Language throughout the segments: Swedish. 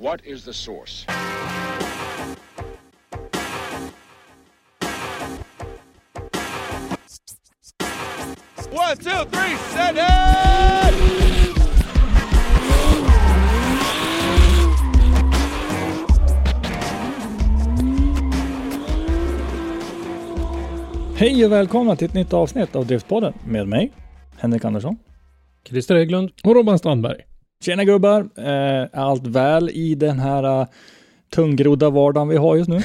What is the source? One, two, three, set it! Hej och välkomna till ett nytt avsnitt av Driftpodden med mig, Henrik Andersson. Christer Hägglund. Och Robban Strandberg. Tjena gubbar! Eh, är allt väl i den här uh, tungrodda vardagen vi har just nu?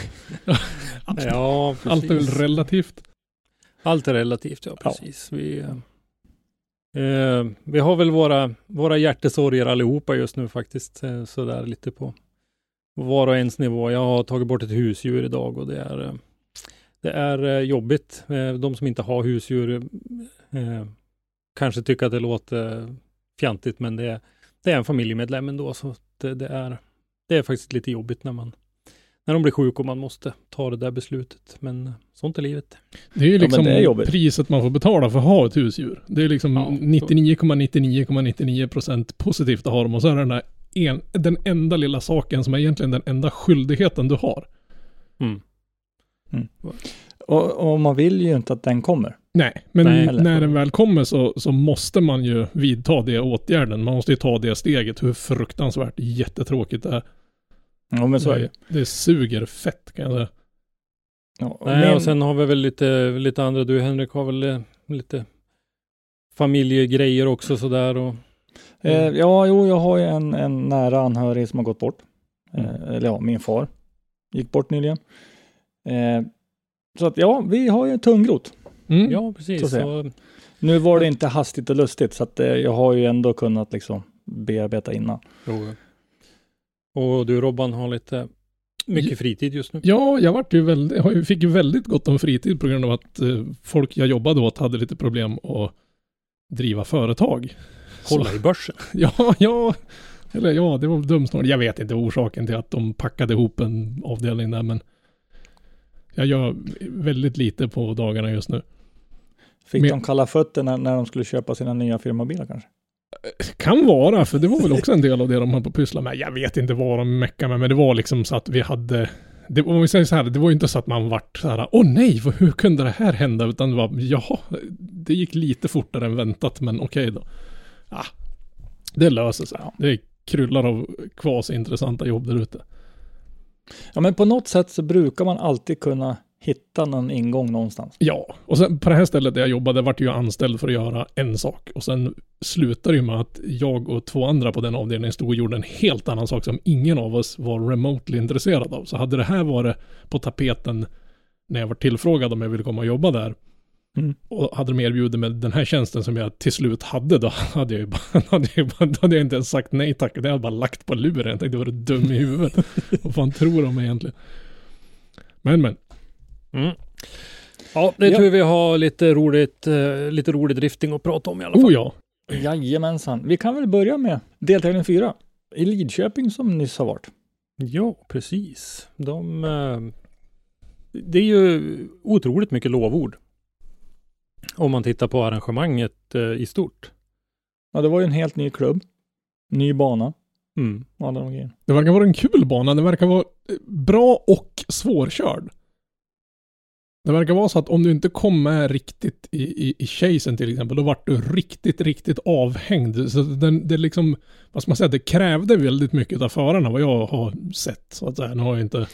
Ja, precis. Allt är väl relativt. Allt är relativt, ja precis. Vi, eh, eh, vi har väl våra, våra hjärtesorger allihopa just nu faktiskt. Eh, sådär lite på var och ens nivå. Jag har tagit bort ett husdjur idag och det är, eh, det är eh, jobbigt. Eh, de som inte har husdjur eh, kanske tycker att det låter fjantigt, men det är, det är en familjemedlem ändå, så det, det, är, det är faktiskt lite jobbigt när man när de blir sjuka och man måste ta det där beslutet. Men sånt är livet. Det är ju liksom det är jobbigt. priset man får betala för att ha ett husdjur. Det är liksom Ja, så- 99,99,99% procent positivt att ha dem och så är det den där en, den enda lilla saken som är egentligen den enda skyldigheten du har. Mm. Och, och man vill ju inte att den kommer. Nej, men Nej, när den väl kommer så, så måste man ju vidta det åtgärden. Man måste ju ta det steget hur fruktansvärt jättetråkigt det är. Ja men så är det det, det suger fett kan jag säga. Ja, och Nej, min- och sen har vi väl lite, lite andra. Du Henrik har väl eh, lite familjegrejer också sådär och Eh, ja, jo, jag har ju en, en nära anhörig som har gått bort. Eh, Mm. eller ja, min far gick bort nyligen. Eh, så att ja, vi har ju tungrot. Mm. ja, precis. Så, Nu var det inte hastigt och lustigt så att eh, jag har ju ändå kunnat liksom bearbeta innan. jo. Och du Robban har lite mycket fritid just nu. Ja, jag vart ju väldigt, jag fick ju väldigt gott om fritid på grund av att eh, folk jag jobbade åt hade lite problem att driva företag. Hålla Så- i börsen. Ja, ja, eller ja, det var dumt snart. Jag vet inte orsaken till att de packade ihop en avdelning där, men jag gör väldigt lite på dagarna just nu. Fick Men- de kalla fötter när, de skulle köpa sina nya firmabilar kanske? Kan vara, för det var väl också en del av det de höll på att pyssla med. Jag vet inte vad de meckade med, men det var liksom så att vi hade det, om vi säger så här, det var ju inte så att man vart så här, åh nej, vad- hur kunde det här hända? Utan det var, jaha, det gick lite fortare än väntat, men okej då. Ja, det löser sig. Det kryllar av kvasintressanta jobb där ute. Ja, men på något sätt så brukar man alltid kunna hitta någon ingång någonstans. Ja, och sen på det här stället där jag jobbade vart jag anställd för att göra en sak. Och sen slutade det med att jag och två andra på den avdelningen stod och gjorde en helt annan sak som ingen av oss var remotely intresserad av. Så hade det här varit på tapeten när jag var tillfrågad om jag ville komma och jobba där. Mm. Och hade de erbjudit mig den här tjänsten som jag till slut hade, då hade jag ju bara, hade jag, bara, då hade jag inte ens sagt nej tack. Det hade jag bara lagt på luren. Jag tänkte, var du dum i huvudet? Vad fan tror de egentligen? Men men. Mm. Ja, det Ja. tror vi har lite roligt, eh, lite rolig drifting att prata om i alla fall. Oh ja. Jajamensan. Vi kan väl börja med deltävling 4 i Lidköping som nyss har varit. Ja, precis. De, eh, det är ju otroligt mycket lovord. Om man tittar på arrangemanget eh, i stort. Ja, det var ju en helt ny klubb. Ny bana Mm. alla de grejerna. Det verkar vara en kul bana. Det verkar vara eh, bra och svårkörd. Det verkar vara så att om du inte kom med riktigt i, i, i chasen till exempel, då vart du riktigt, riktigt avhängd. Så den, det liksom, vad ska man säga, det krävde väldigt mycket av förarna vad jag har sett. Så att säga, nu har jag inte,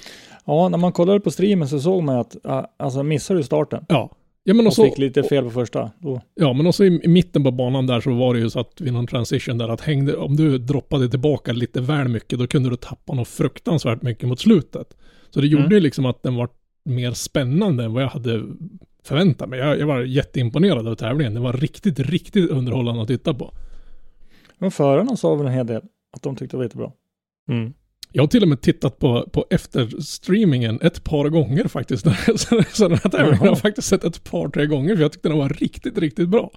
Ja, när man kollade på streamen så såg man att alltså missar du starten, ja. Ja men, Och också, fick lite fel på första. Då. ja, men också i, i mitten på banan där så var det ju så att vid någon transition där att hängde, om du droppade tillbaka lite väl mycket då kunde du tappa något fruktansvärt mycket mot slutet. Så det gjorde Mm. ju liksom att den var mer spännande än vad jag hade förväntat mig. Jag, jag var jätteimponerad av tävlingen. Det var riktigt, riktigt underhållande att titta på. Men förarna sa väl en hel del. Att de tyckte det var jättebra. Mm. Jag har till och med tittat på, på efterstreamingen ett par gånger faktiskt. så, den här tävlingen har jag faktiskt sett ett par, tre gånger för jag tyckte den var riktigt, riktigt bra.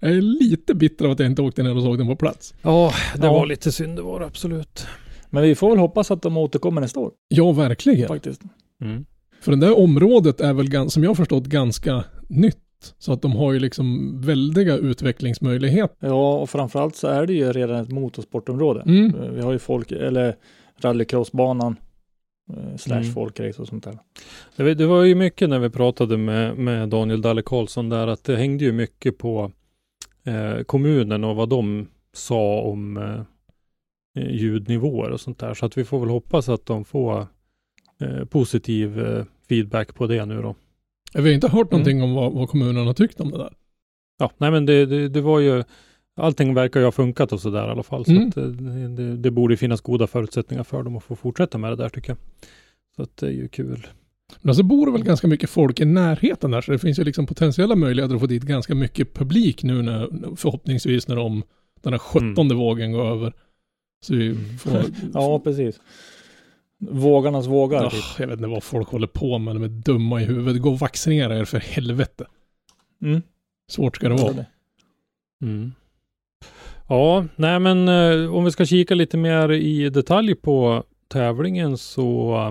Jag är lite bitter av att jag inte åkte ner och såg den på plats. Ja, det Ja. var lite synd det var absolut. Men vi får väl hoppas att de återkommer nästa år. Ja, verkligen. Faktiskt. Mm. För det där området är väl, som jag har förstått, ganska nytt. Så att de har ju liksom väldiga utvecklingsmöjligheter. Ja, och framförallt så är det ju redan ett motorsportområde. Mm. Vi har ju folk, eller rallycrossbanan, eh, slash Mm. folkrace och sånt där. Det, var- det var ju mycket när vi pratade med, med Daniel Dalle Karlsson där att det hängde ju mycket på eh, kommunen och vad de sa om eh, eh, ljudnivåer och sånt där. Så att vi får väl hoppas att de får eh, positiv eh, feedback på det nu då. Vi har inte hört någonting om vad, vad kommunen har tyckt om det där. Ja, nej men det, det, det var ju Allting verkar ju ha funkat och sådär i alla fall. Så Mm. att eh, det, det, det borde finnas goda förutsättningar för dem att få fortsätta med det där tycker jag. Så att det är ju kul. Men så bor det väl ganska mycket folk i närheten där, så det finns ju liksom potentiella möjligheter att få dit ganska mycket publik nu när, förhoppningsvis när de, den här sjuttonde vågen går över. Så vi får... Ja, precis. Vågarnas vågar. Ah, typ. jag vet inte vad folk håller på med, de är dumma i huvudet. Gå och vaccinera er för helvete. Mm. Svårt ska det vara. Mm. Ja, nej men eh, om vi ska kika lite mer i detalj på tävlingen så eh,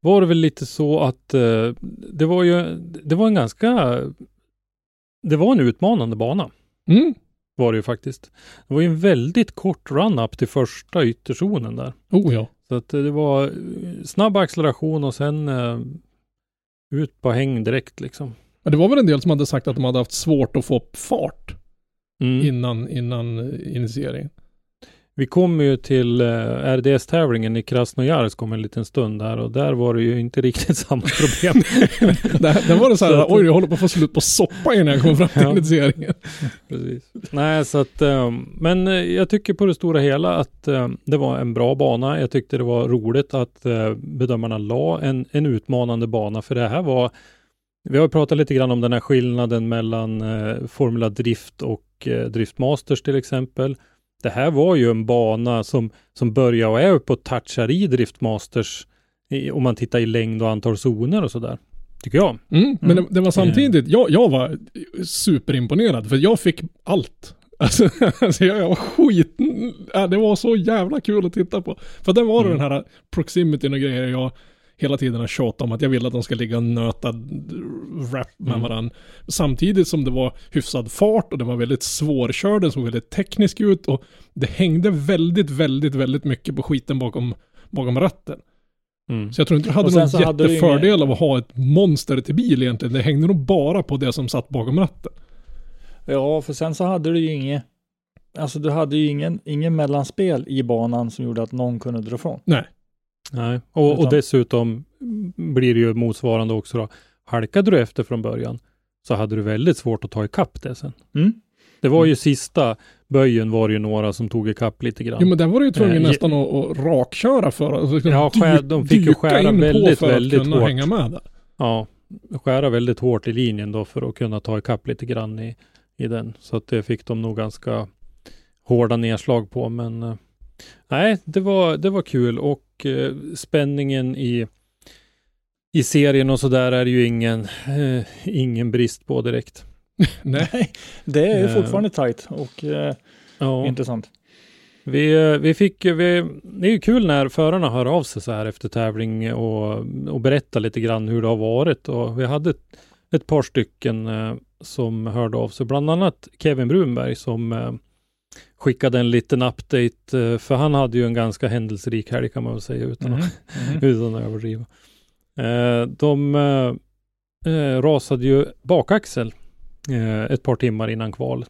var det väl lite så att eh, det var ju, det var en ganska, det var en utmanande bana Mm. var det ju faktiskt. Det var ju en väldigt kort run-up till första ytterzonen där. Oh ja. Så att eh, det var eh, snabb acceleration och sen eh, ut på häng direkt liksom. Men det var väl en del som hade sagt att de hade haft svårt att få upp fart Mm. innan, innan eh, initieringen. Vi kommer ju till eh, RDS-tävlingen i Krasnojarsk om en liten stund där och där var det ju inte riktigt samma problem. där, där var det så här, oj jag håller på att få slut på soppa innan jag kommer fram till Ja. initieringen. Precis. Nej, så att, eh, men jag tycker på det stora hela att det var en bra bana. Jag tyckte det var roligt att bedömarna la en, en utmanande bana, för det här var vi har pratat lite grann om den här skillnaden mellan eh, Formula Drift och eh, Drift Masters till exempel. Det här var ju en bana som, som börjar och är uppe och touchar i Drift Masters i, om man tittar i längd och antal zoner och sådär. Tycker jag. Mm, men Mm. det, det var samtidigt, jag, jag var superimponerad för jag fick allt. Alltså, alltså jag, jag var skit, ja, det var så jävla kul att titta på. För det var Mm. den här proximityn och grejer jag hela tiden har tjatat om att jag vill att de ska ligga och nöta rap med Mm. varandra. Samtidigt som det var hyfsad fart och det var väldigt svårkörd, den såg väldigt teknisk ut och det hängde väldigt, väldigt, väldigt mycket på skiten bakom, bakom ratten. Mm. Så jag tror inte du hade någon jättefördel av att ha ett monster till bil egentligen. Det hängde nog bara på det som satt bakom ratten. Ja, för sen så hade du ju inget, alltså du hade ju ingen, ingen mellanspel i banan som gjorde att någon kunde dra ifrån. Nej. Nej, och, och Utan- dessutom blir det ju motsvarande också då. Halkade du efter från början så hade du väldigt svårt att ta ikapp det sen. Mm. Det var ju sista böjen var det ju några som tog ikapp lite grann. Jo men där var du ju tvungen Eh, nästan att, att rakköra för att liksom Ja, skär- de fick ju skära väldigt, väldigt hårt. hänga med där. Ja, skära väldigt hårt i linjen då för att kunna ta ikapp lite grann i, i den. Så att det fick de nog ganska hårda nedslag på. Men eh, nej, det var, det var kul och eh, spänningen i, i serien och så där är det ju ingen, eh, ingen brist på direkt. Nej. Det är ju Eh. fortfarande tajt och Ja, intressant. vi, vi fick, vi, det är ju kul när förarna hör av sig så här efter tävling och, och berättar lite grann hur det har varit och vi hade ett, ett par stycken som hörde av sig, bland annat Kevin Brunberg som skickade en liten update, eh, för han hade ju en ganska händelserik helg kan man väl säga utan, Mhm. att, utan att överdriva. Eh, de eh, rasade ju bakaxel ett par timmar innan kval.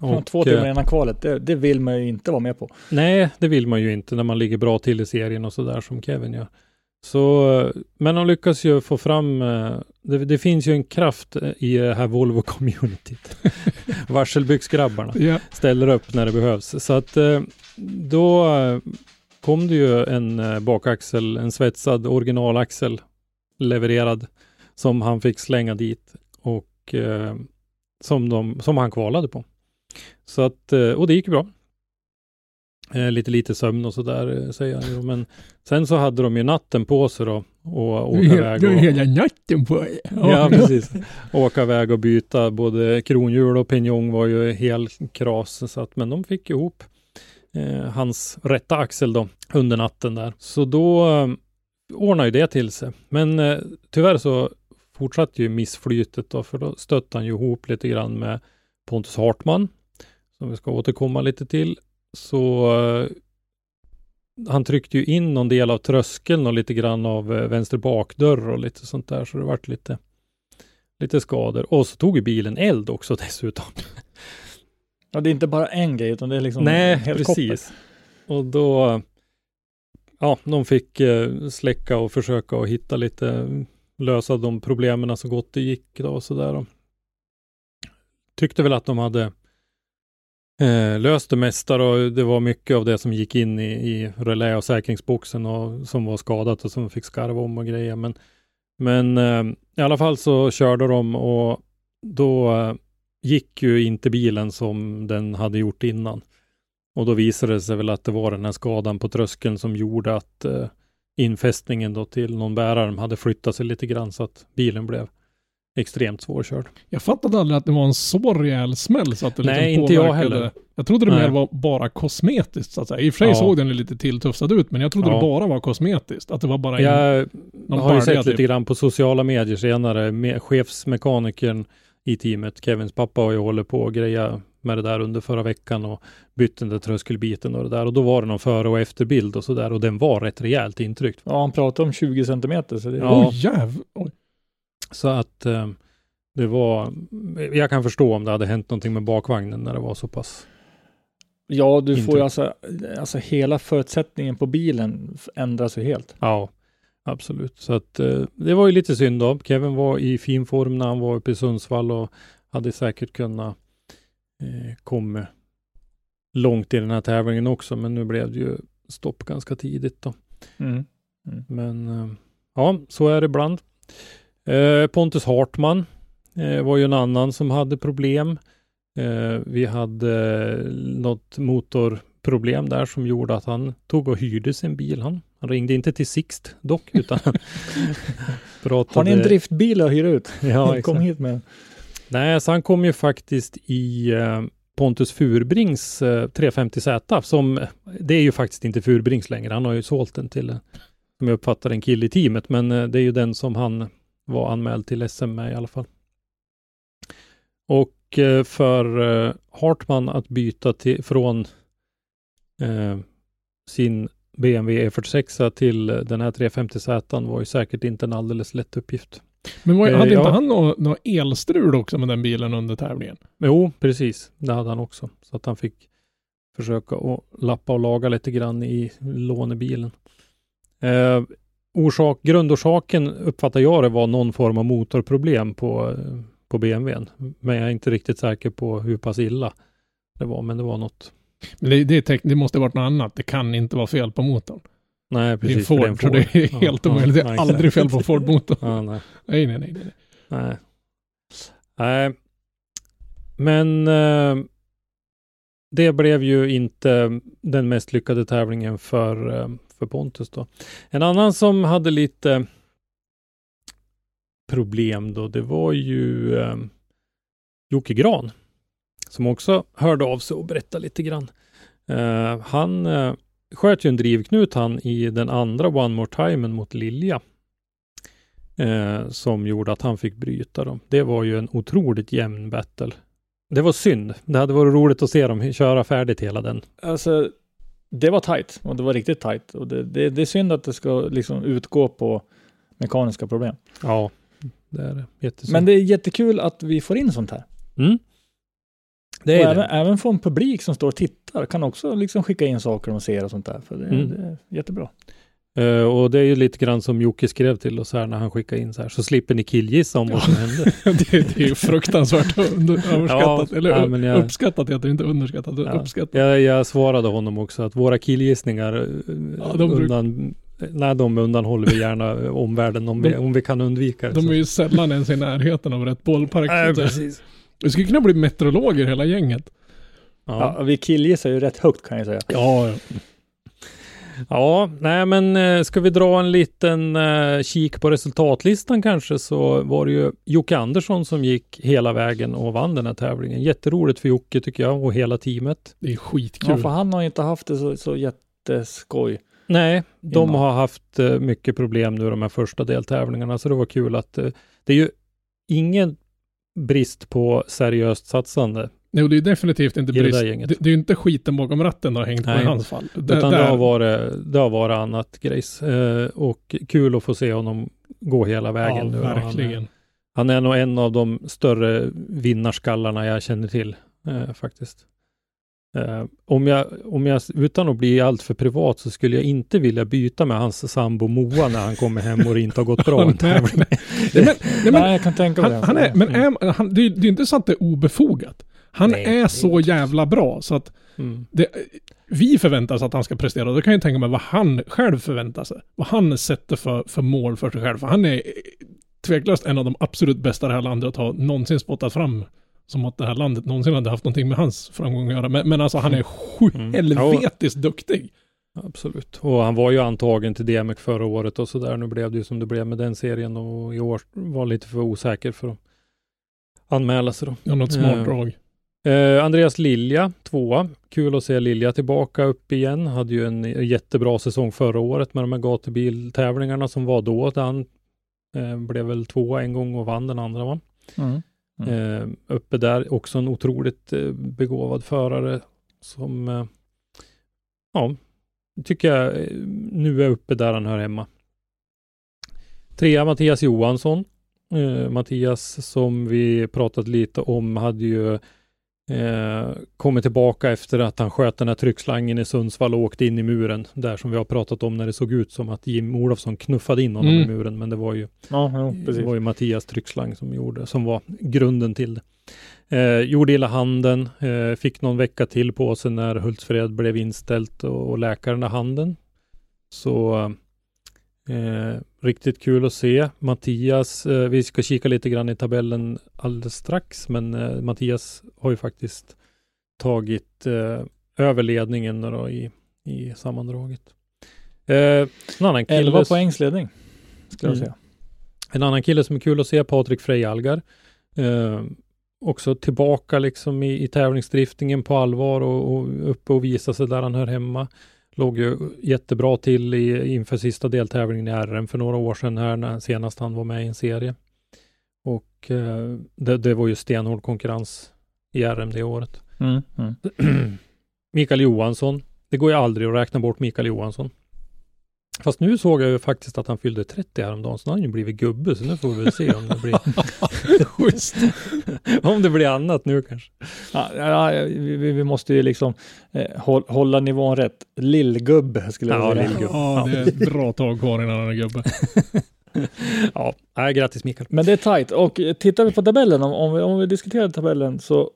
Ja, Och, Två timmar innan kvalet, det, det vill man ju inte vara med på. Nej, det vill man ju inte när man ligger bra till i serien och sådär som Kevin gör. Så, men de lyckas ju få fram, eh, det, det finns ju en kraft eh, i det här Volvo-communityt. Varselbyxgrabbarna Ja. ställer upp när det behövs. Så att eh, då eh, kom det ju en eh, bakaxel, en svetsad originalaxel levererad som han fick slänga dit och eh, som, de, som han kvalade på. Så att, eh, och det gick ju bra. Eh, lite lite sömn och sådär eh, säger han ju. Men sen så hade de ju natten på sig då och åka iväg. Och, hela natten på det. Ja, precis. Åka iväg och byta både kronhjul och pinjong var ju helt kras. Så att, men de fick ihop eh, hans rätta axel då under natten där. Så då eh, ordnade ju det till sig. Men eh, tyvärr så fortsatte ju missflytet då, för då stötte han ju ihop lite grann med Pontus Hartman, som vi ska återkomma lite till. Så eh, han tryckte ju in någon del av tröskeln och lite grann av eh, vänster bakdörr och lite sånt där, så det vart lite, lite skador. Och så tog ju bilen eld också dessutom. Ja, det är inte bara en grej, utan det är liksom Nej, precis. Och då, ja, de fick eh, släcka och försöka att hitta lite, lösa de problemen så gott det gick då och sådär. Tyckte väl att de hade eh, löst det mesta och det var mycket av det som gick in i, i relä och säkringsboxen och som var skadat och som fick skarva om och grejer. Men, men eh, i alla fall så körde de och då eh, gick ju inte bilen som den hade gjort innan. Och då visade det sig väl att det var den här skadan på tröskeln som gjorde att eh, infästningen då till någon bärarm hade flyttat sig lite grann så att bilen blev extremt svårkörd. Jag fattade aldrig att det var en så rejäl smäll så att det Nej, liksom inte jag heller. Jag trodde det Nej. mer var bara kosmetiskt så att säga. I och för sig Ja. såg den lite tilltufsad ut, men jag trodde Ja. det bara var kosmetiskt. Att det var bara en... Jag någon har ju sett lite typ. grann på sociala medier senare. Med chefsmekanikern i teamet, Kevins pappa, har ju hållit på och greja med det där under förra veckan och bytt den där tröskelbiten och det där. Och då var det någon före och efterbild och så där och den var rätt rejält intryckt. Ja, han pratade om 20 centimeter. Så det, Ja. Oj, jäv... Oj. Så att eh, det var, jag kan förstå om det hade hänt någonting med bakvagnen när det var så pass. ja, du får ju Inte. alltså, alltså hela förutsättningen på bilen ändras ju helt. Ja, absolut. Så att eh, det var ju lite synd då. Kevin var i fin form när han var uppe i Sundsvall och hade säkert kunnat eh, komma långt i den här tävlingen också. Men nu blev det ju stopp ganska tidigt då. Mm. Men eh, ja, så är det ibland. Eh, Pontus Hartman eh, var ju en annan som hade problem. Eh, vi hade något motorproblem där som gjorde att han tog och hyrde sin bil. Han, han ringde inte till Sixt dock, utan han pratade... Har ni en driftbil att hyra ut? Ja, Kom hit med. Nej, så han kom ju faktiskt i Pontus Furbrings eh, 350Z som, det är ju faktiskt inte Furbrings längre. Han har ju sålt den till, som jag uppfattar en kille i teamet, men det är ju den som han var anmäld till SM med i alla fall. Och eh, för eh, Hartman att byta till, från eh, sin BMW E46 till eh, den här 350Z var ju säkert inte en alldeles lätt uppgift. Men vad, Eh, hade inte ja. han något nå elstrul också med den bilen under tävlingen? Jo, precis. Det hade han också. Så att han fick försöka att lappa och laga lite grann i lånebilen. Eh, orsak, grundorsaken uppfattar jag det var någon form av motorproblem på, på BMWn. Men jag är inte riktigt säker på hur pass illa det var, men det var något. Men det, det, är det måste varit något annat. Det kan inte vara fel på motorn. Nej, Det är precis. för Ford, så det är helt ja, omöjligt. Det ja, är exakt. aldrig fel på Ford-motorn. Ja, nej. Nej, nej, nej. nej. Nej. Nej. Men eh, det blev ju inte den mest lyckade tävlingen för, eh, för Pontus då. En annan som hade lite problem då, det var ju eh, Jocke Gran. Som också hörde av sig och berättade lite grann. Eh, han eh, sköt ju en drivknut han i den andra One More Time mot Lilja eh, som gjorde att han fick bryta dem. Det var ju en otroligt jämn battle. Det var synd. Det hade varit roligt att se dem köra färdigt hela den. Alltså, det var tight och det var riktigt tight. Och det, det, det är synd att det ska liksom utgå på mekaniska problem. Ja, det är det. Jättesynd. Men det är jättekul att vi får in sånt här. mm. det och är även, det. även från publik som står och tittar kan också liksom skicka in saker de ser och sånt där. För det, Mm. det är jättebra. Eh, och det är ju lite grann som Jocke skrev till oss här när han skickade in så här, så slipper ni killgissa om vad som hände. det, det är ju fruktansvärt under, överskattat. Ja, eller ja, men jag- uppskattat heter det inte underskattat. Ja. Uppskattat. Jag, jag svarade honom också att våra killgissningar eh, Ja, de bruk- undan, nej, de undanhåller vi gärna omvärlden om, vi, De- om vi kan undvika det. De så. är ju sällan ens i närheten av rätt bollpark. Nej, precis. Vi skulle kunna bli meteorologer hela gänget. Ja. Ja, vi killgissar ju rätt högt kan jag säga. Ja, ja. Ja, nej men eh, ska vi dra en liten eh, kik på resultatlistan kanske så var det ju Jocke Andersson som gick hela vägen och vann den här tävlingen. Jätteroligt för Jocke tycker jag och hela teamet. det är skitkul. Ja, för han har inte haft det så, så jätteskoj. Nej, de Innan. har haft eh, mycket problem nu de här första deltävlingarna så det var kul att det är ju ingen brist på seriöst satsande. Nej, och det är definitivt inte det brist. Det, gänget. det är ju inte skiten bakom ratten det har hängt på Nej. i hans fall. Där, Utan det där- har, varit, det har varit annat grejs. Eh, och kul att få se honom gå hela vägen ja, nu. Och Han, är- verkligen. han är nog en av de större vinnarskallarna jag känner till eh, faktiskt. Eh, om, jag, om jag, utan att bli allt för privat så skulle jag inte vilja byta med hans sambo Moa när han kommer hem och det inte har gått bra. Nej, tävling. nej. Nej, men, nej, men, Nej, jag kan tänka mig det. han är, men är, han, det, är, det är inte så att det är obefogat. Han Nej, är så är jävla bra så att Mm. det, vi förväntar oss att han ska prestera. Då kan jag tänka mig vad han själv förväntar sig. Vad han sätter för, för mål för sig själv. För han är eh, tveklöst en av de absolut bästa det här landet har någonsin spottat fram. Som att det här landet någonsin hade haft någonting med hans framgång att göra. Men, men alltså han är Mm. helvetiskt duktig. Absolut. Och han var ju antagen till DMX förra året och så där. Nu blev det ju som det blev med den serien och i år var lite för osäker för att anmäla sig då. Ja, något smart Ja. drag. Eh, Andreas Lilja, tvåa. Kul att se Lilja tillbaka upp igen. Hade ju en jättebra säsong förra året med de här gatubiltävlingarna som var då. Där han eh, blev väl tvåa en gång och vann den andra va? Mm. Eh, uppe där också en otroligt eh, begåvad förare som eh, ja, tycker jag eh, nu är uppe där han hör hemma. Trea Mattias Johansson. Mattias som vi pratat lite om hade ju eh, kommit tillbaka efter att han sköt den här tryckslangen i Sundsvall och åkte in i muren. Där som vi har pratat om när det såg ut som att Jim Olofsson knuffade in honom Mm. i muren. Men det var ju Ja, jo, det precis. var ju Mattias tryckslang som gjorde, som var grunden till det. Eh, gjorde illa handen, eh, fick någon vecka till på sig när Hultsfred blev inställt och, och läkaren i handen. Så eh, riktigt kul att se. Mattias, eh, vi ska kika lite grann i tabellen alldeles strax, men eh, Mattias har ju faktiskt tagit eh, över ledningen då i, i sammandraget. Eh, en annan kille 11 poängs ledning. Ska jag Mm. säga. En annan kille som är kul att se, Patrik Frejalgar. Eh, också tillbaka liksom i, i tävlingsdriftingen på allvar och, och uppe och visa sig där han hör hemma. Låg ju jättebra till i, inför sista deltävlingen i RM för några år sedan här när senast han var med i en serie. Och eh, det, det var ju stenhård konkurrens i RM det året. Mm. Mm. Mikael Johansson. Det går ju aldrig att räkna bort Mikael Johansson. Fast nu såg jag ju faktiskt att han fyllde 30 häromdagen, så nu har han ju blivit gubbe, så nu får vi väl se om det blir, om det blir annat nu kanske. Ja, ja, vi, vi- måste ju liksom eh, håll, hålla nivån rätt. Lillgubbe skulle jag Ja, säga. lillgubb. Ja, det är ett bra tag kvar innan han är gubbe. Ja, nej, grattis Mikael. Men det är tajt. Och eh, tittar vi på tabellen, om, om, vi, om vi diskuterar tabellen så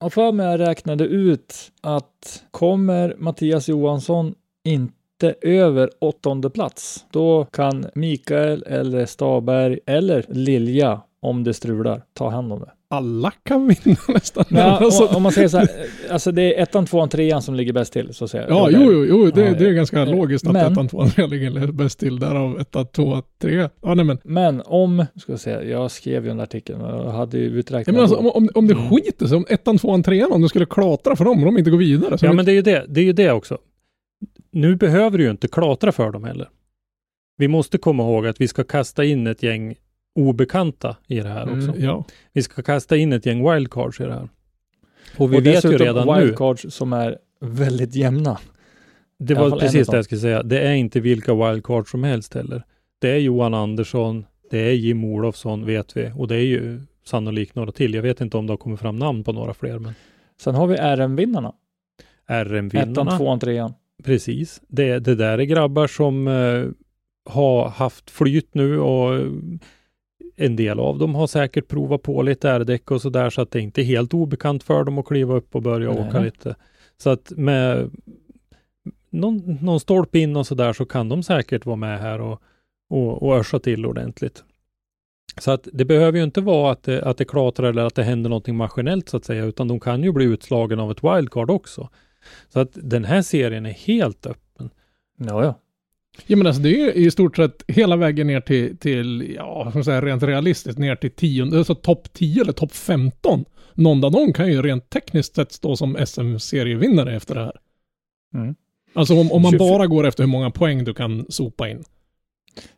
har för mig jag räknade ut att kommer Mattias Johansson inte över åttonde plats, då kan Mikael eller Staberg eller Lilja, om det strular, ta hand om det. Alla kan vinna nästan. Ja, Alltså- om, om man säger så här, alltså det är ettan, tvåan, trean som ligger bäst till, så att säga. Ja, jo, jo, jo det, Ja, det är ganska logiskt att Men- ettan, tvåan, trean ligger bäst till. Därav etta, tvåa, tre. Ja, nej men. Men om, ska jag säga, jag skrev ju den där artikeln och hade ju uträknat. Ja, men alltså, om, om, om det Mm. skiter sig, om ettan, tvåan, trean, om du skulle klatra för dem, om de inte går vidare. Ja, men det är ju det. Det är ju det också. Nu behöver du ju inte klatra för dem heller. Vi måste komma ihåg att vi ska kasta in ett gäng obekanta i det här också. Mm, ja. Vi ska kasta in ett gäng wildcards i det här. Och vi och vet ju redan nu, wildcards som är väldigt jämna. det var precis det jag skulle säga, det är inte vilka wildcards som helst heller. Det är Johan Andersson, det är Jim Olofsson vet vi och det är ju sannolikt några till. Jag vet inte om det har kommit fram namn på några fler, men Sen har vi RM-vinnarna. Ettan, RM-vinnarna. tvåan, trean. Precis. Det, det där är grabbar som eh, har haft flyt nu och en del av dem har säkert provat på lite R-däck och sådär så att det är inte helt obekant för dem att kliva upp och börja Nej. åka lite. Så att med någon, någon stolpe in och sådär så kan de säkert vara med här och, och, och örsa till ordentligt. Så att det behöver ju inte vara att det, att det klatrar eller att det händer någonting maskinellt så att säga, utan de kan ju bli utslagen av ett wildcard också. Så att den här serien är helt öppen. Ja, ja. Ja men alltså det är ju i stort sett hela vägen ner till, till ja, ska man säga, rent realistiskt ner till 10, alltså topp 10 eller topp 15. Någon dem kan ju rent tekniskt sett stå som SM-serievinnare efter det här. Mm. Alltså om, om man 24 bara går efter hur många poäng du kan sopa in.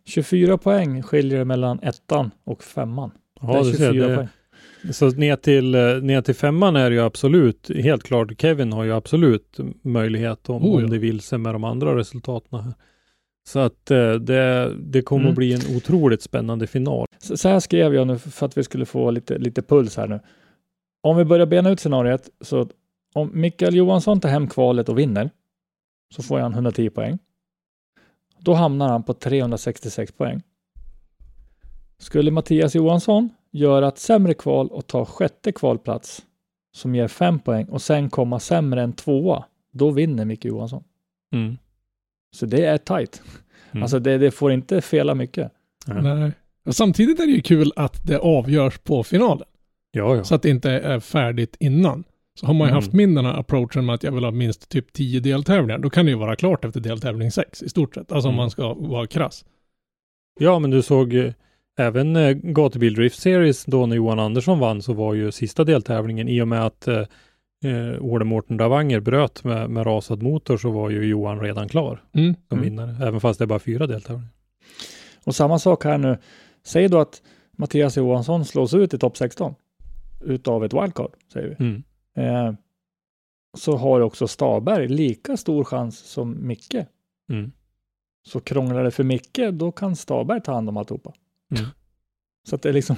24 poäng skiljer det mellan ettan och femman. Ja, det är du 24 ser, det, poäng. Så ner till, eh, ner till femman är det ju absolut, helt klart, Kevin har ju absolut möjlighet om, Oh ja. om det vill sig med de andra resultaten här. Så att eh, det, det kommer Mm. att bli en otroligt spännande final. Så, så här skrev jag nu för att vi skulle få lite, lite puls här nu. Om vi börjar bena ut scenariet så om Mikael Johansson tar hem kvalet och vinner så får han 110 poäng. Då hamnar han på 366 poäng. Skulle Mattias Johansson göra ett sämre kval och ta sjätte kvalplats som ger 5 poäng och sen komma sämre än tvåa, då vinner Micke Johansson. Mm. Så det är tight. Mm. Alltså det, det får inte fela mycket. Nej. Och samtidigt är det ju kul att det avgörs på finalen. Ja, ja. Så att det inte är färdigt innan. Så har man ju Mm. haft min den här approachen med att jag vill ha minst typ 10 deltävlingar. Då kan det ju vara klart efter deltävling 6 i stort sett. Alltså om Mm. man ska vara krass. ja, men du såg eh, även eh, Gatubil Drift Series då när Johan Andersson vann så var ju sista deltävlingen i och med att eh, eh, Ole Mårten Davanger bröt med, med rasad motor så var ju Johan redan klar Mm. som Mm. vinnare, även fast det är bara fyra deltävlingar. Och samma sak här nu. Säg då att Mattias Johansson slås ut i topp 16 utav ett wildcard, säger vi. Mm. Eh, så har också Staberg lika stor chans som Micke. Mm. Så krånglar det för Micke, då kan Staberg ta hand om alltihopa. Mm. Så att det är liksom,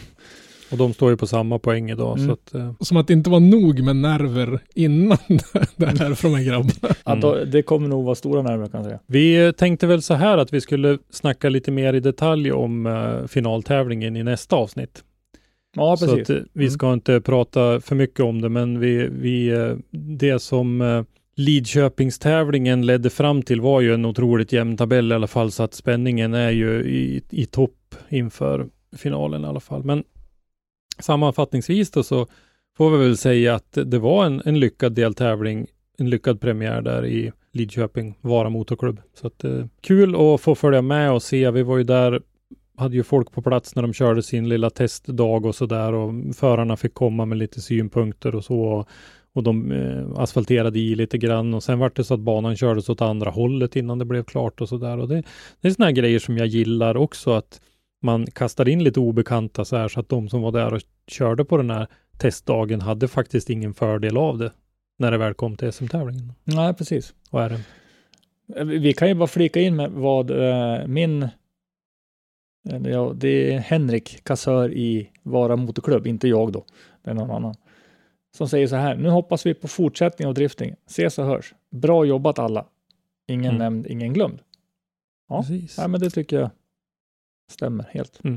Och de står ju på samma poäng idag. Mm. Så att, eh, Som att det inte var nog med nerver innan det här från de här grabbarna. att då, det kommer nog vara stora nerver kan jag säga. vi tänkte väl så här att vi skulle snacka lite mer i detalj om eh, finaltävlingen i nästa avsnitt. Ja, Så precis. att, eh, vi Mm. ska inte prata för mycket om det, men vi, vi, eh, det som eh, Lidköpingstävlingen ledde fram till var ju en otroligt jämn tabell i alla fall, så att spänningen är ju i, i topp inför finalen i alla fall. Men sammanfattningsvis då så får vi väl säga att det var en, en lyckad deltävling, en lyckad premiär där i Lidköping, Vara Motorklubb. Så att eh, kul att få följa med och se. Vi var ju där hade ju folk på plats när de körde sin lilla testdag och så där och förarna fick komma med lite synpunkter och så och, och de eh, asfalterade i lite grann och sen var det så att banan kördes åt andra hållet innan det blev klart och så där och det, det är sådana grejer som jag gillar också att man kastar in lite obekanta så här så att de som var där och körde på den här testdagen hade faktiskt ingen fördel av det när det väl kom till SM-tävlingen Nej, precis. och RM. Eh, Vi kan ju bara flika in med vad eh, min eller Ja, det är Henrik, kassör i Vara Motorklubb, inte jag då. Det är någon annan. Som säger så här, nu hoppas vi på fortsättning av drifting. Ses och hörs. Bra jobbat alla. Ingen Mm. nämnd, ingen glömd. Ja. Precis. Nej, men det tycker jag stämmer helt. Eh,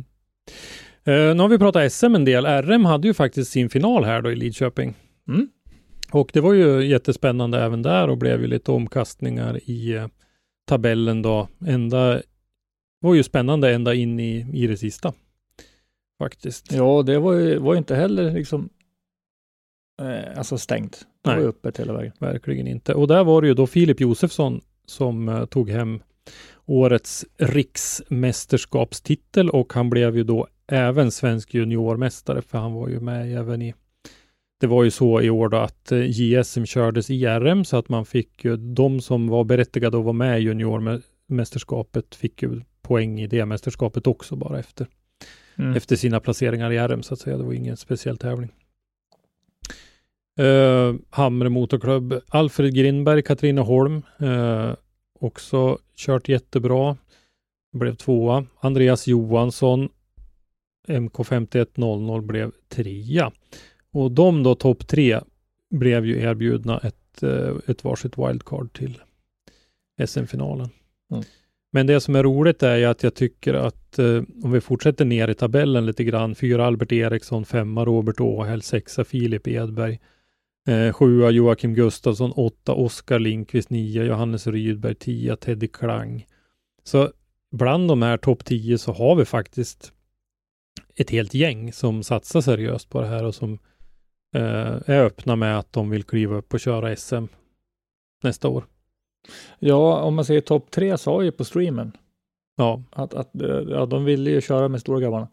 nu har vi pratat SM en del. RM hade ju faktiskt sin final här då i Lidköping. Mm. Och det var ju jättespännande även där och blev ju lite omkastningar i eh, tabellen då. Ända, var ju spännande ända in i, i det sista. Faktiskt. Ja, det var ju, var ju inte heller liksom eh, alltså stängt. Det var öppet hela vägen. Verkligen inte. Och där var det ju då Filip Josefsson som eh, tog hem årets riksmästerskapstitel och han blev ju då även svensk juniormästare för han var ju med även i det var ju så i år då att eh, JSM kördes i RM så att man fick ju de som var berättigade att vara med i juniormästerskapet fick ju poäng i det mästerskapet också bara efter Mm. efter sina placeringar i RM så att säga. Det var ingen speciell tävling. Uh, Hamre Motorklubb, Alfred Grindberg, Katrineholm, uh, också kört jättebra. Blev tvåa. Andreas Johansson, MK5100 blev trea. Och de då, topp tre, blev ju erbjudna ett, uh, ett varsitt wildcard till, SM-finalen. Mm. Men det som är roligt är ju att jag tycker att eh, om vi fortsätter ner i tabellen lite grann, fyra Albert Eriksson, femma Robert Åhäll, sexa Filip Edberg, eh, sjua Joakim Gustafsson, åtta Oskar Linkvist, nia Johannes Rydberg, tia Teddy Klang. Så bland de här topp 10 så har vi faktiskt ett helt gäng som satsar seriöst på det här och som eh, är öppna med att de vill kliva upp och köra SM nästa år. Ja, om man säger topp tre sa ju på streamen Ja, att, att eh, ja, de ville ju köra med stora grabbarna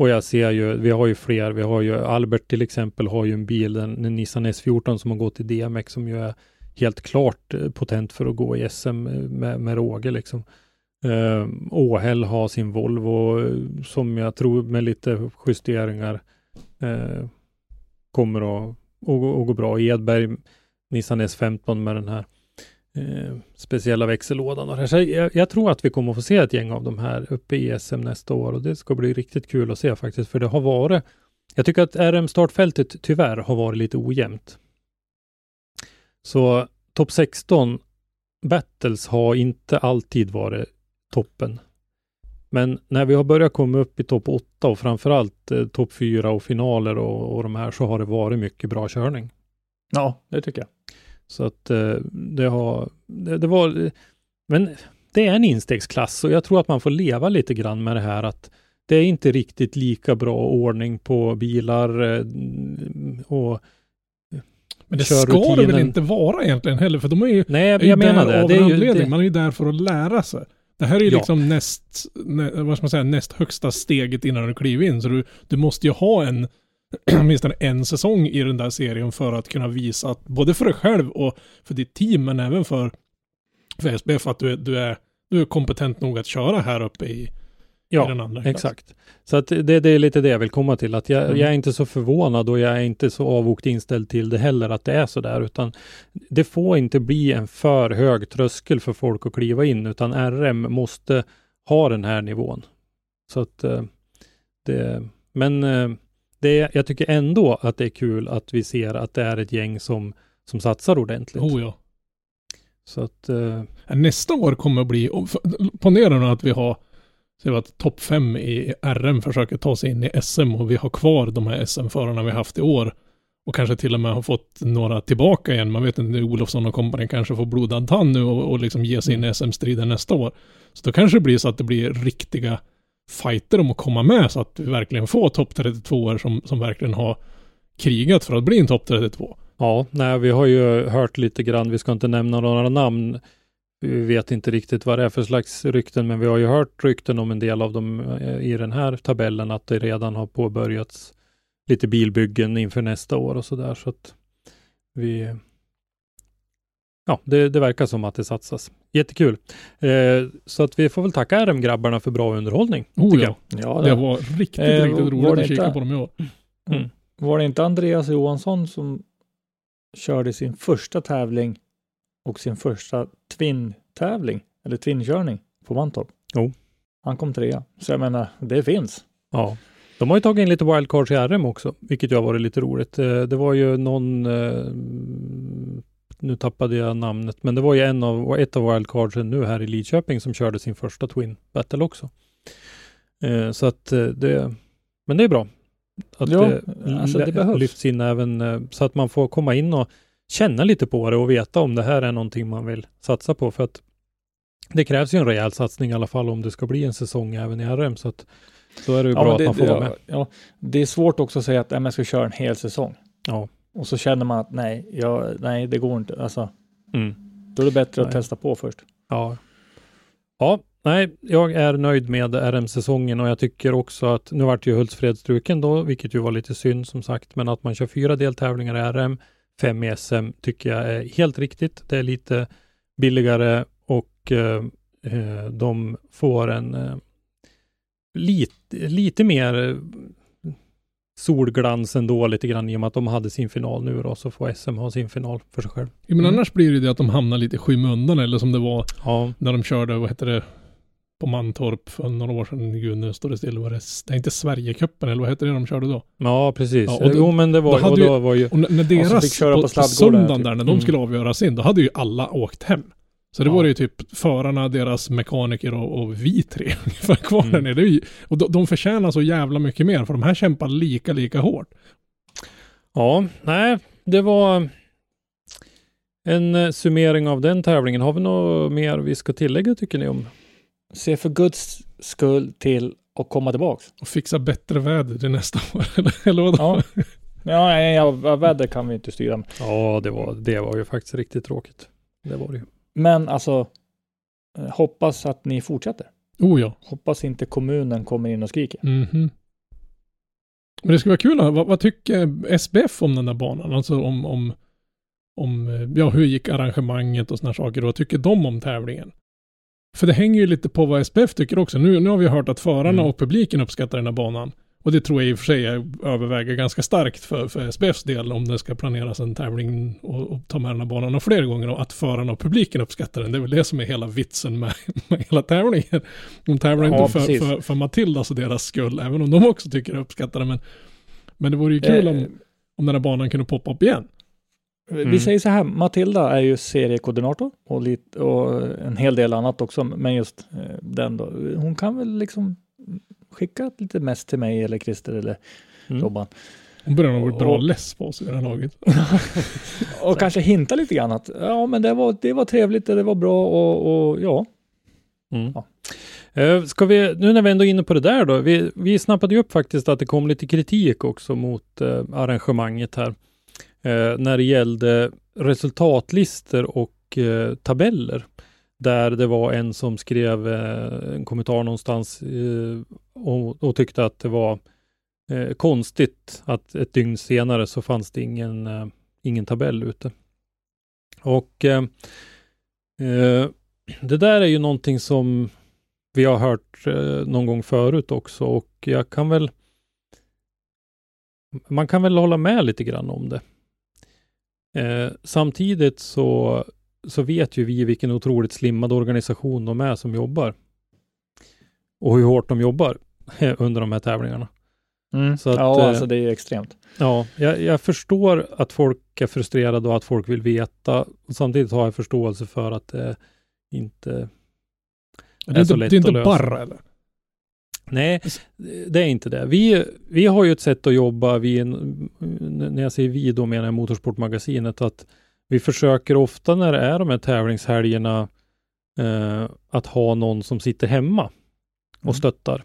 och jag ser ju, vi har ju fler, vi har ju Albert till exempel har ju en bil, en, en Nissan S14 som har gått i DMX som ju är helt klart eh, potent för att gå i SM eh, med, med råge liksom. Uh, Åhäll har sin Volvo som jag tror med lite justeringar uh, kommer att, att, att gå bra. Edberg, Nissan S15 med den här eh, speciella växellådan. Och här. Så jag, jag tror att vi kommer att få se ett gäng av de här uppe i SM nästa år och det ska bli riktigt kul att se faktiskt, för det har varit jag tycker att RM-startfältet tyvärr har varit lite ojämnt. Så topp 16 battles har inte alltid varit toppen. Men när vi har börjat komma upp i topp 8 och framförallt eh, topp 4 och finaler och, och de här så har det varit mycket bra körning. Ja, det tycker jag. Så att eh, det har, det, det var, men det är en instegsklass och jag tror att man får leva lite grann med det här att det är inte riktigt lika bra ordning på bilar eh, och Men det ska det väl inte vara egentligen heller, för de är ju Nej, är jag, ju jag menar där det. av det, en är ju, anledning. det Man är ju där för att lära sig. Det här är ju Ja. liksom näst, nä, vad ska man säga, näst högsta steget innan du kliver in. Så du, du måste ju ha en, åtminstone en säsong i den där serien för att kunna visa att, både för dig själv och för ditt team, men även för, för SBF, att du är, du, är, du är kompetent nog att köra här uppe i, ja, exakt. Så att det, det är lite det jag vill komma till. Att jag, Mm. jag är inte så förvånad och jag är inte så avvokt inställd till det heller att det är så där. Utan det får inte bli en för hög tröskel för folk att kliva in. Utan RM måste ha den här nivån. Så att eh, det, men eh, det, jag tycker ändå att det är kul att vi ser att det är ett gäng som, som satsar ordentligt. Oh ja. Så att eh, Nästa år kommer att bli, ponera nu att vi har, vi att topp fem i RM försöker ta sig in i SM och vi har kvar de här SM-förarna vi haft i år. Och kanske till och med har fått några tillbaka igen. Man vet inte, Olofsson och kompani kanske får blodad tand nu och, och liksom ge sig in i SM-striden nästa år. Så då kanske det blir så att det blir riktiga fighter om att komma med så att vi verkligen får topp 32 som, som verkligen har krigat för att bli en topp 32. Ja, nej, vi har ju hört lite grann, vi ska inte nämna några namn. Vi vet inte riktigt vad det är för slags rykten, men vi har ju hört rykten om en del av dem eh, i den här tabellen, att det redan har påbörjats lite bilbyggen inför nästa år och så där. Så att vi... Ja, det, det verkar som att det satsas. Jättekul. Eh, så att vi får väl tacka RM-grabbarna för bra underhållning. Oh ja, Ja, det var riktigt, Eh, riktigt var roligt att kika på dem i år. Var det inte Andreas Johansson som körde sin första tävling och sin första twin-tävling, eller twin-körning på Mantorp? Jo. Han kom trea. Så jag menar, det finns. Ja, de har ju tagit in lite wildcards i RM också, vilket ju har varit lite roligt. Eh, Det var ju någon, eh, nu tappade jag namnet, men det var ju en av, ett av wildcardsen nu här i Lidköping som körde sin första Twin Battle också. Eh, Så att eh, det, men det är bra. Att Ja, det, alltså det behövs. lyfts in även eh, så att man får komma in och känna lite på det och veta om det här är någonting man vill satsa på. För att det krävs ju en rejäl satsning i alla fall om det ska bli en säsong även i RM. Så att då är det ju bra men att det, man får det, vara med. Ja, det är svårt också att säga att jag ska köra en hel säsong. Ja. Och så känner man att nej, jag, nej det går inte. Alltså, Mm. då är det bättre att Nej. testa på först. Ja. Ja, nej, jag är nöjd med RM-säsongen och jag tycker också att nu vart ju Hultsfred struken då, vilket ju var lite synd som sagt, men att man kör fyra deltävlingar i RM, fem i SM tycker jag är helt riktigt. Det är lite billigare och eh, eh, de får en eh, lite, lite mer eh, solglans ändå lite grann i och med att de hade sin final nu då, så får SM ha sin final för sig själv. Ja, men Mm. annars blir det ju det att de hamnar lite i skymundan eller som det var Ja, när de körde, vad heter det, på Mantorp för några år sedan. Gud, nu står det still. Var det, det är inte Sverigecupen eller vad heter det de körde då? ja precis. Ja, och då- jo, men det var, då hade och ju- då var ju Och när, deras, köra på, på söndagen där, typ. där, när de Mm. skulle avgöra sin, då hade ju alla åkt hem. Så det Ja. var ju typ förarna, deras mekaniker och, och vi tre ungefär kvar Mm. där nere. Ju, och de, de förtjänar så jävla mycket mer för de här kämpar lika, lika hårt. Ja, nej, det var en eh, summering av den tävlingen. Har vi något mer vi ska tillägga tycker ni om? Se för guds skull till att komma tillbaks. Och fixa bättre väder till nästa år. eller, vadå? Ja. Ja, nej, ja, väder kan vi inte styra. Ja, det var, det var ju faktiskt riktigt tråkigt. Det var det ju. Men alltså, eh, hoppas att ni fortsätter. Oh ja. Hoppas inte kommunen kommer in och skriker. Mhm. Men det skulle vara kul, vad, vad tycker SBF om den där banan? Alltså om, om, om, eh, ja hur gick arrangemanget och sådana saker. Vad tycker de om tävlingen? För det hänger ju lite på vad SBF tycker också. Nu, nu har vi hört att förarna Mm. och publiken uppskattar den här banan. Och det tror jag i och för sig överväger ganska starkt för, för SBFs del om det ska planeras en tävling och, och ta med den här banan och flera gånger och att förarna och publiken uppskattar den. Det är väl det som är hela vitsen med, med hela tävlingen. De tävlar Ja, inte för, precis. för, för Matildas och deras skull, även om de också tycker det uppskattar det. Men, men det vore ju kul Eh, om, om den här banan kunde poppa upp igen. Vi Mm. säger så här, Matilda är ju seriekoordinator och, lite, och en hel del annat också, men just eh, den då. Hon kan väl liksom skicka lite mest till mig eller Christer eller Mm. Robban. Hon börjar nog bli bra Och- less på oss i det här laget. och kanske hinta lite grann att ja, men det var, det var trevligt och det var bra och, och ja. Mm. Ja. Eh, Ska vi, nu när vi ändå är inne på det där då, vi, vi snappade ju upp faktiskt att det kom lite kritik också mot eh, arrangemanget här. Eh, när det gällde resultatlistor och eh, tabeller. Där det var en som skrev eh, en kommentar någonstans eh, och, och tyckte att det var eh, konstigt att ett dygn senare så fanns det ingen, ingen tabell ute. Och det där är ju någonting som vi har hört någon gång förut också och jag kan väl man kan väl hålla med lite grann om det. Eh, samtidigt så, så vet ju vi vilken otroligt slimmad organisation de är som jobbar. Och hur hårt de jobbar under de här tävlingarna. Så att, ja, eh, alltså det är ju extremt. Ja, jag, jag förstår att folk är frustrerade och att folk vill veta. Och samtidigt har jag förståelse för att det inte Det är, så inte, lätt det är inte lösa. bara eller? Nej, det är inte det. Vi, vi har ju ett sätt att jobba, vi, när jag säger vi då menar jag Motorsportmagasinet, att vi försöker ofta när det är de här tävlingshelgerna eh, att ha någon som sitter hemma och Mm. stöttar.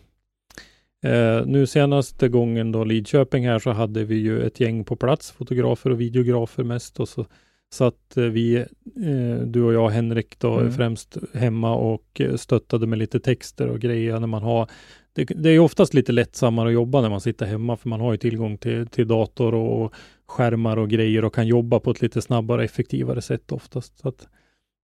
Eh, nu senaste gången då Lidköping här så hade vi ju ett gäng på plats, fotografer och videografer mest och så satt eh, vi, eh, du och jag Henrik då Mm. främst hemma och eh, stöttade med lite texter och grejer när man har det, det är oftast lite lättsammare att jobba när man sitter hemma för man har ju tillgång till, till dator och skärmar och grejer och kan jobba på ett lite snabbare effektivare sätt oftast. Så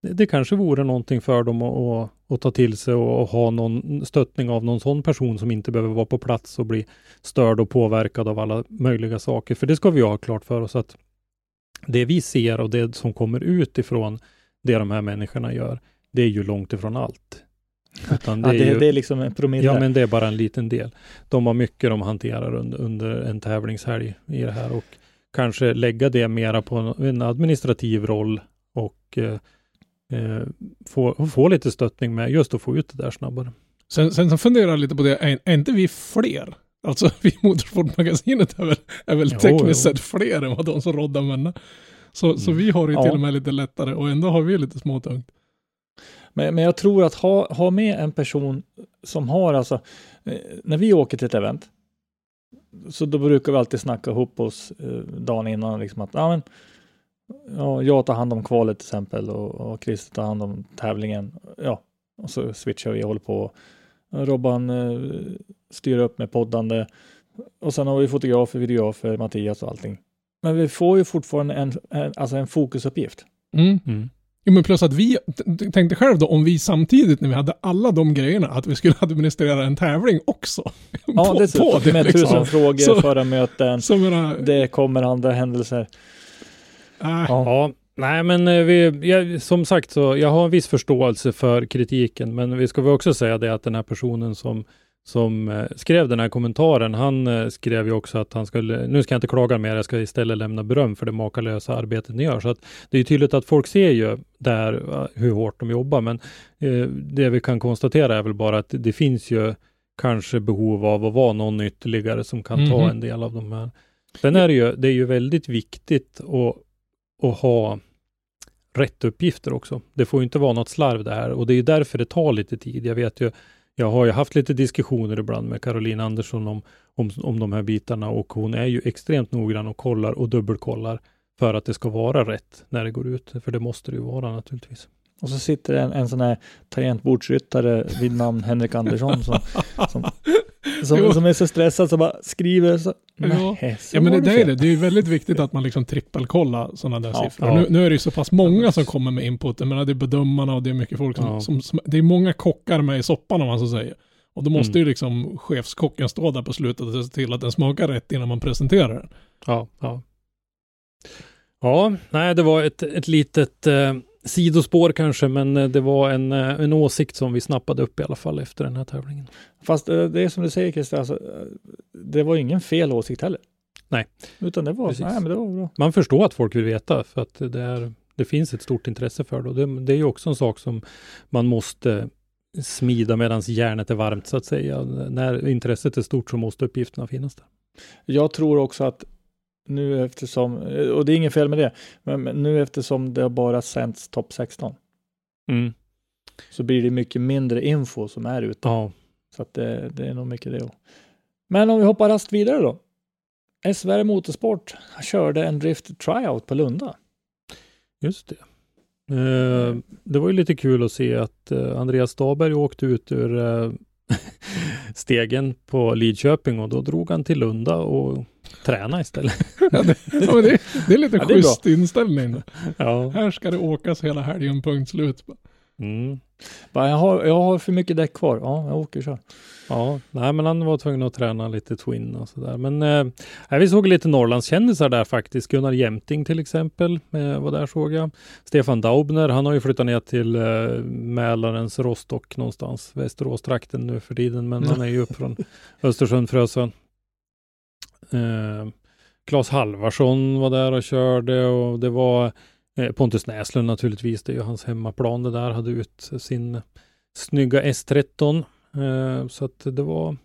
det, det kanske vore någonting för dem att, att, att ta till sig och, och ha någon stöttning av någon sån person som inte behöver vara på plats och bli störd och påverkad av alla möjliga saker. För det ska vi ha klart för oss att det vi ser och det som kommer ut ifrån det de här människorna gör, det är ju långt ifrån allt. Utan Det, ja, det, ju- det är liksom en promille. Ja, men det är bara en liten del. De har mycket de hanterar under, under en tävlingshelg i det här och kanske lägga det mera på en, administrativ roll och eh, eh, få, få lite stöttning med just att få ut det där snabbare. Sen, sen så funderar jag lite på det, är, är inte vi fler? Alltså vi i Motorsportmagasinet är väl, är väl Jo, tekniskt sett fler än vad de som roddar männen. Så, så Mm. vi har ju Ja. till och med lite lättare och ändå har vi lite småtungt. Men, men jag tror att ha, ha med en person som har alltså, eh, när vi åker till ett event, så då brukar vi alltid snacka ihop oss eh, dagen innan, liksom att ja, men, ja, jag tar hand om kvalet till exempel och, och Christer tar hand om tävlingen. Ja, och så switchar vi och håller på. Robban eh, styr upp med poddande och sen har vi fotografer, videografer, Mattias och allting. Men vi får ju fortfarande en, en, alltså en fokusuppgift. Mm. Mm. Jo men plus att vi, tänkte själv då om vi samtidigt när vi hade alla de grejerna, att vi skulle administrera en tävling också. Ja, På- dessutom på det, med liksom. tusen frågor, Så- förra möten, Så menar, det kommer andra händelser. äh, Ja. Ja, nej men eh, vi, jag, som sagt så jag har en viss förståelse för kritiken men vi ska väl också säga det att den här personen som som eh, skrev den här kommentaren, han eh, skrev ju också att han skulle, nu ska jag inte klaga mer, jag ska istället lämna beröm för det makalösa arbetet ni gör. Så att det är tydligt att folk ser ju där eh, hur hårt de jobbar, men eh, det vi kan konstatera är väl bara att det finns ju kanske behov av att vara någon ytterligare som kan ta Mhm. en del av de här. Sen är det ju, det är ju väldigt viktigt att, att ha rätt uppgifter också. Det får inte vara något slarv det här och det är därför det tar lite tid. Jag vet ju, jag har ju haft lite diskussioner ibland med Caroline Andersson om, om, om de här bitarna och hon är ju extremt noggrann och kollar och dubbelkollar för att det ska vara rätt när det går ut. För det måste det ju vara naturligtvis. Och så sitter en, en sån här tangentbordsryttare vid namn Henrik Andersson som, som, som, som är så stressad så bara skriver så. Ja. Nej, så Ja men det, det är det. Det är väldigt viktigt att man liksom trippelkollar sådana där Ja, siffror. ja. Nu, nu är det ju så pass många som kommer med input. Jag menar det är bedömarna och det är mycket folk som, Ja. som, som det är många kockar med i soppan om man så säger. Och då måste Mm. ju liksom chefskocken stå där på slutet och se till att den smakar rätt innan man presenterar den. Ja, ja. Ja, nej, det var ett, ett litet eh, sidospår kanske, men eh, det var en, eh, en åsikt som vi snappade upp i alla fall efter den här tävlingen. Fast eh, det är som du säger Christer, alltså, det var ingen fel åsikt heller. Nej. Utan det var, Precis. nej men det var bra. Man förstår att folk vill veta för att det, är, det finns ett stort intresse för det. Och det. Det är ju också en sak som man måste smida medan järnet är varmt så att säga. När intresset är stort så måste uppgifterna finnas där. Jag tror också att nu eftersom, och det är inget fel med det, men nu eftersom det har bara sänds topp 16 Mm. så blir det mycket mindre info som är ute. Ja, Så att det, det är nog mycket det. Men om vi hoppar rast vidare då. SVR Motorsport körde en drift tryout på Lunda. just det. Eh, det var ju lite kul att se att eh, Andreas Staberg åkte ut ur eh, stegen på Lidköping och då drog han till Lunda och tränade istället. Ja, det, det, det är lite Ja, schysst inställning. Ja. Här ska det åkas hela helgen, punkt slut. Mm. Bara, jag, har, jag har för mycket däck kvar. Ja, jag åker och kör. Ja, nej, men han var tvungen att träna lite Twin och sådär. Men eh, vi såg lite Norrlandskändisar där faktiskt. Gunnar Jämting till exempel eh, var där såg jag. Stefan Daubner, han har ju flyttat ner till eh, Mälarens Rostock någonstans, Västerås-trakten nu för tiden, men han är ju upp från Östersund, Frösön. Eh, Claes Halvarsson var där och körde och det var Pontus Näslund naturligtvis, det är ju hans hemmaplan det där, hade ut sin snygga S13 Eh, så att det var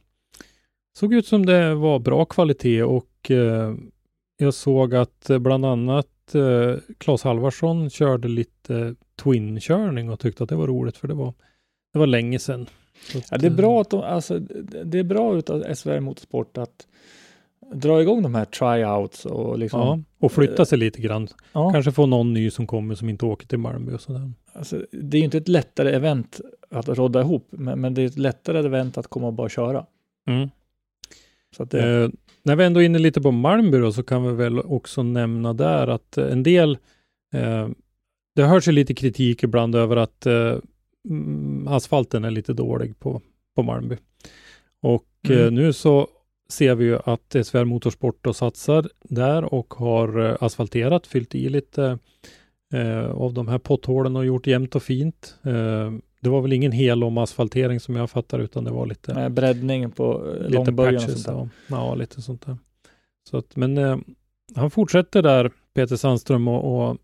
såg ut som det var bra kvalitet och eh, jag såg att eh, bland annat eh, Claes Halvarsson körde lite Twin-körning och tyckte att det var roligt för det var, det var länge sedan. Ja, det är eh, bra att de, alltså, det det är bra utav SVR Motorsport att dra igång de här tryouts och liksom. Ja, och flytta sig lite grann. ja. Kanske få någon ny som kommer som inte åker till Malmö och sådär. Alltså, det är ju inte ett lättare event att rodda ihop, men, men det är ett lättare event att komma och bara köra. Mm. Så att det, Eh, när vi ändå är inne lite på Malmö då, så kan vi väl också nämna där att eh, en del, eh, det hörs ju lite kritik ibland över att eh, mm, asfalten är lite dålig på, på Malmby. Och Mm. eh, nu så ser vi ju att SVR Motorsport då satsar där och har eh, asfalterat, fyllt i lite eh, av de här potthålen och gjort jämnt och fint. Eh, det var väl ingen hel om asfaltering som jag fattar, utan det var lite med breddning på eh, långböjen och sånt där. Ja, ja, lite sånt där. Så att, men eh, han fortsätter där, Peter Sandström, och, och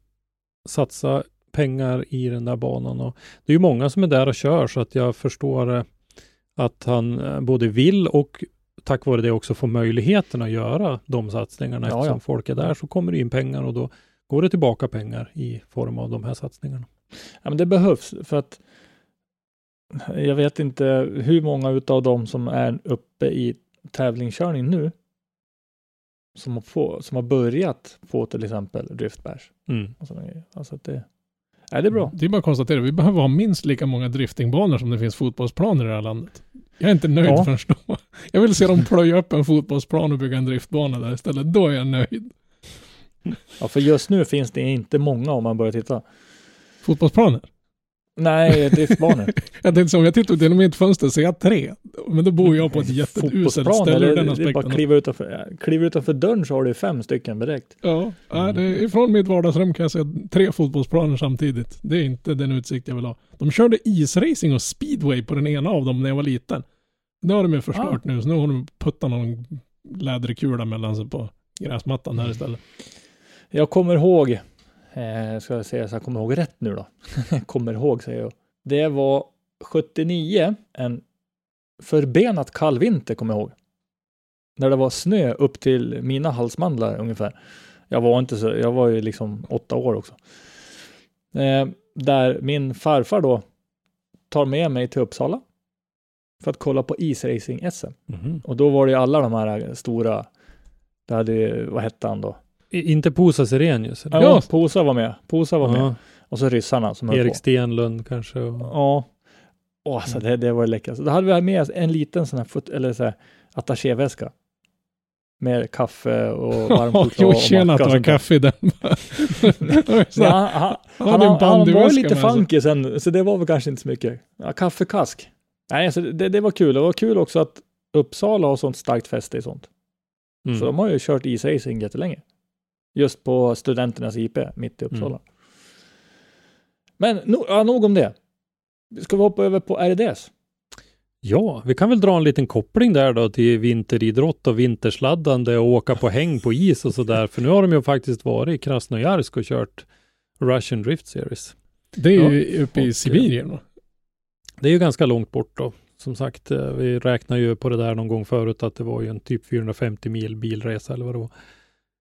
satsa pengar i den där banan. Och det är ju många som är där och kör, så att jag förstår eh, att han både vill och tack vare det också får möjligheten att göra de satsningarna. Ja, Eftersom ja. folk är där så kommer det in pengar och då går det tillbaka pengar i form av de här satsningarna. Ja, men det behövs för att jag vet inte hur många utav dem som är uppe i tävlingskörning nu som har, få, som har börjat på till exempel driftbärs. Mm. Alltså det, är det är bra. Det är bara att konstatera, vi behöver ha minst lika många driftingbanor som det finns fotbollsplaner i det här landet. Jag är inte nöjd Ja. förrän då. Jag vill se dem plöja upp en fotbollsplan och bygga en driftbana där istället. Då är jag nöjd. Ja, för just nu finns det inte många om man börjar titta. Fotbollsplaner? Nej, driftbanor. Jag tänkte så, om jag tittar ut genom mitt fönster ser jag tre. Men då bor jag på ett jätteuselt ställe ur den är bara aspekten. kliva utanför, kliva utanför dörren så har du fem stycken direkt. Ja, ja det, ifrån mitt vardagsrum kan jag se tre fotbollsplaner samtidigt. Det är inte den utsikt jag vill ha. De körde isracing och speedway på den ena av dem när jag var liten. Det har de ju förstört nu, så nu har de puttat någon läderkula mellan sig på gräsmattan här istället. Jag kommer ihåg, eh, ska jag säga så jag kommer ihåg rätt nu då. kommer ihåg säger jag. Det var 79, en förbenat kall vinter kommer jag ihåg. När det var snö upp till mina halsmandlar ungefär. Jag var inte så, jag var ju liksom åtta år också. Eh, där min farfar då tar med mig till Uppsala för att kolla på isracing-SM. Mhm. Och då var det ju alla de här stora, det hade ju, vad hette han då? I- Inte Posa Serenius? eller? Ja, Posa var med. Posa var med. Ja, Och så ryssarna som Erik på. Stenlund kanske. Och... Ja. Åh, alltså det, det var läckert. Då hade vi med oss en liten sån här, fot- eller så här attachéväska. Med kaffe och varm choklad Jo, och tjena att det och var kaffe i den. Ja, han, han, Han han, var ju lite med funky sen, så det var väl kanske inte så mycket. Ja, kaffekask. Nej, alltså det, det var kul. Det var kul också att Uppsala har sånt starkt fäste i sånt. Mm. Så de har ju kört isracing jättelänge. Just på studenternas IP mitt i Uppsala. Mm. Men no, ja, nog om det. Ska vi hoppa över på RDS? Ja, vi kan väl dra en liten koppling där då till vinteridrott och vintersladdande och åka på häng på is och sådär. För nu har de ju faktiskt varit i Krasnojarsk och kört Russian Drift Series. Det är ju uppe i Sibirien då. Det är ju ganska långt bort då. Som sagt, eh, vi räknar ju på det där någon gång förut att det var ju en typ 450 mil bilresa eller vad det var.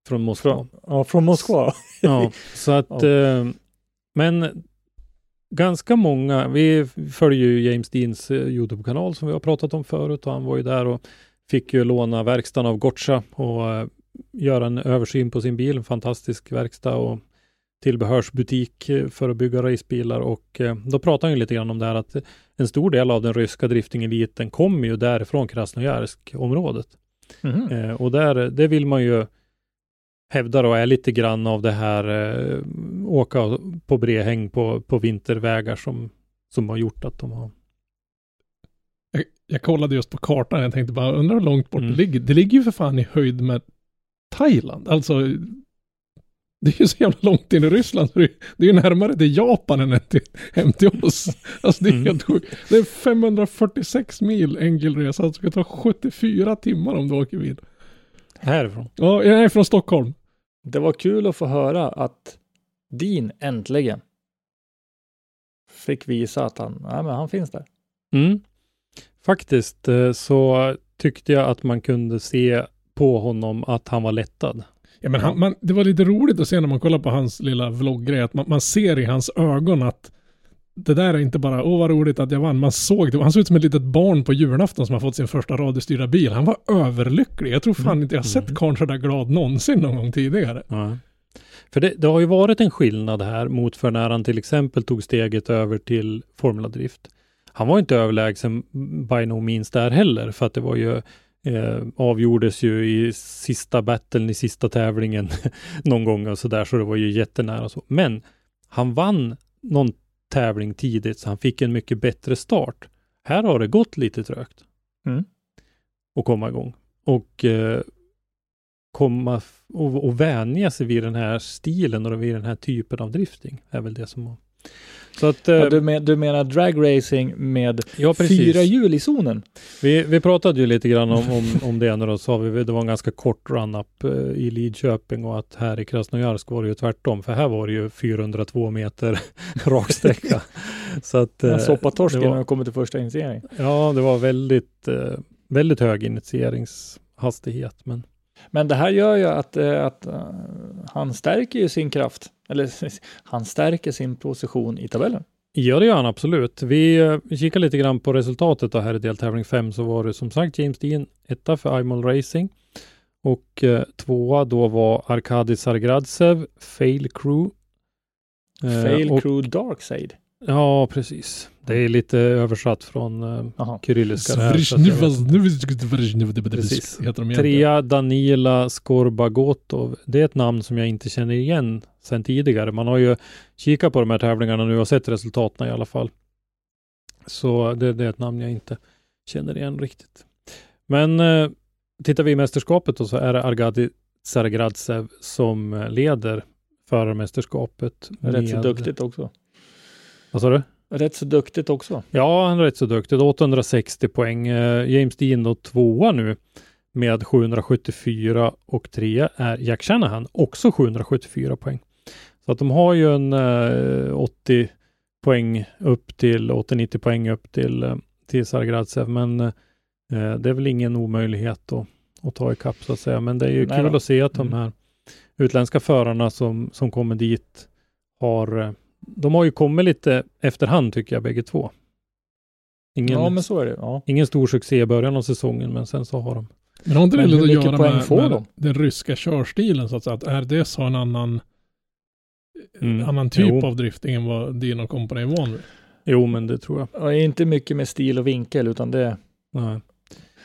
Från Moskva. Från, ja, från Moskva. Ja, så att, Ja. eh, men ganska många, vi följer ju James Deans eh, YouTube-kanal som vi har pratat om förut och han var ju där och fick ju låna verkstaden av Gotcha och eh, göra en översyn på sin bil. En fantastisk verkstad och tillbehörsbutik eh, för att bygga racebilar och eh, då pratar han ju lite grann om det här att en stor del av den ryska driftingeliten kommer ju därifrån Krasnojarsk-området. Mhm. Eh, och där, det vill man ju hävda då är lite grann av det här eh, åka på bredhäng på, på vintervägar som, som har gjort att de har Jag, jag kollade just på kartan, jag tänkte bara, undrar hur långt bort Mm. det ligger. Det ligger ju för fan i höjd med Thailand. Alltså, det är ju så jävla långt in i Ryssland. Det är ju närmare till Japan än till, hem till oss. Alltså det är Mm. helt sjukt. Det är 546 mil enkel resa. Det ska ta 74 timmar om du åker bil. härifrån. Ja, jag är från Stockholm. Det var kul att få höra att Dean äntligen fick visa att han, nej, men han finns där. Mm. Faktiskt eh, så tyckte jag att man kunde se på honom att han var lättad. Ja, men han, man, det var lite roligt att se när man kollar på hans lilla vlogggrej, att man, man ser i hans ögon att det där är inte bara, åh vad roligt att jag vann. Man såg det, han såg ut som ett litet barn på julafton som har fått sin första radiostyrda bil. Han var överlycklig. Jag tror fan inte jag har sett karln så där glad någonsin någon gång tidigare. Ja. För det, det har ju varit en skillnad här mot för när han till exempel tog steget över till Formula Drift. Han var inte överlägsen by no means där heller, för att det var ju eh, avgjordes ju i sista battlen i sista tävlingen någon gång och så där, så det var ju jättenära så. Men han vann någon tävling tidigt, så han fick en mycket bättre start. Här har det gått lite trögt. Mm. att komma igång. Och eh, komma och, och vänja sig vid den här stilen och vid den här typen av drifting. är väl det som har... Så att... Eh, Ja, du, men, du menar dragracing med ja, fyra hjul i zonen? Vi, vi pratade ju lite grann om, om, om det när då sa vi det var en ganska kort run-up eh, i Lidköping och att här i Krasnojarsk var det ju tvärtom. För här var det ju 402 meter raksträcka. Så att... Jag eh, soppar torsk det innan jag kommer till första initiering. Ja, det var väldigt, eh, väldigt hög initieringshastighet. Men Men det här gör ju att, eh, att eh, han stärker ju sin kraft. Eller han stärker sin position i tabellen. Ja, det gör han absolut. Vi eh, kikar lite grann på resultatet då här i deltävling 5 så var det som sagt James Dean etta för Imol Racing och eh, tvåa då var Arkadi Sargradsev, Fail Crew. Eh, Fail crew dark side. Ja, precis. Det är lite översatt från Jaha. kyrilliska. Trea Danila Skorbagotov. Det är ett namn som jag inte känner igen sedan tidigare. Man har ju kikat på de här tävlingarna nu och sett resultaten i alla fall. Så det, det är ett namn jag inte känner igen riktigt. Men eh, tittar vi i mästerskapet då så är det Argadi Sargradsev som eh, leder förarmästerskapet. Rätt så duktigt också. Vad sa du? rätt så duktigt också. Ja, han är rätt så duktig. 860 poäng. Eh, James Dean då tvåa nu med 774 och trea är Jack Shanahan, också 774 poäng. Så att de har ju en eh, 80 poäng upp till 80-90 poäng upp till, eh, till Sargradsev, men eh, det är väl ingen omöjlighet att, att ta ikapp så att säga. Men det är ju Nej kul då. att se att de Mm. här utländska förarna som, som kommer dit har, eh, de har ju kommit lite efterhand tycker jag bägge två. Ingen, Ja, men så är det. Ja. ingen stor succé i början av säsongen, men sen så har de Men har inte det lite att göra med, med de? den ryska körstilen så att säga? Att RDS har en annan, Mm. annan typ Jo. av drifting än vad Dino Company är van vid. Jo, men det tror jag. Ja, inte mycket med stil och vinkel, utan det... Nej.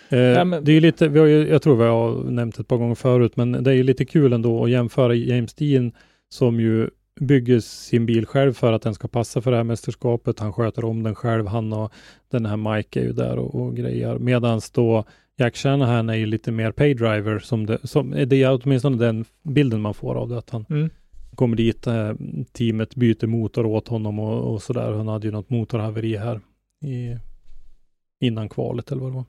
Eh, men- Det är ju lite, vi har ju, jag tror vi har nämnt ett par gånger förut, men det är ju lite kul ändå att jämföra James Dean som ju bygger sin bil själv för att den ska passa för det här mästerskapet. Han sköter om den själv. Han och den här Mike är ju där och, och grejer. Medans då Jack Shanahan är ju lite mer paydriver som det, som, det är åtminstone den bilden man får av det. Att han Mm. kommer dit, eh, teamet byter motor åt honom och, och sådär. Han hade ju något motorhaveri här i, innan kvalet eller vad det var.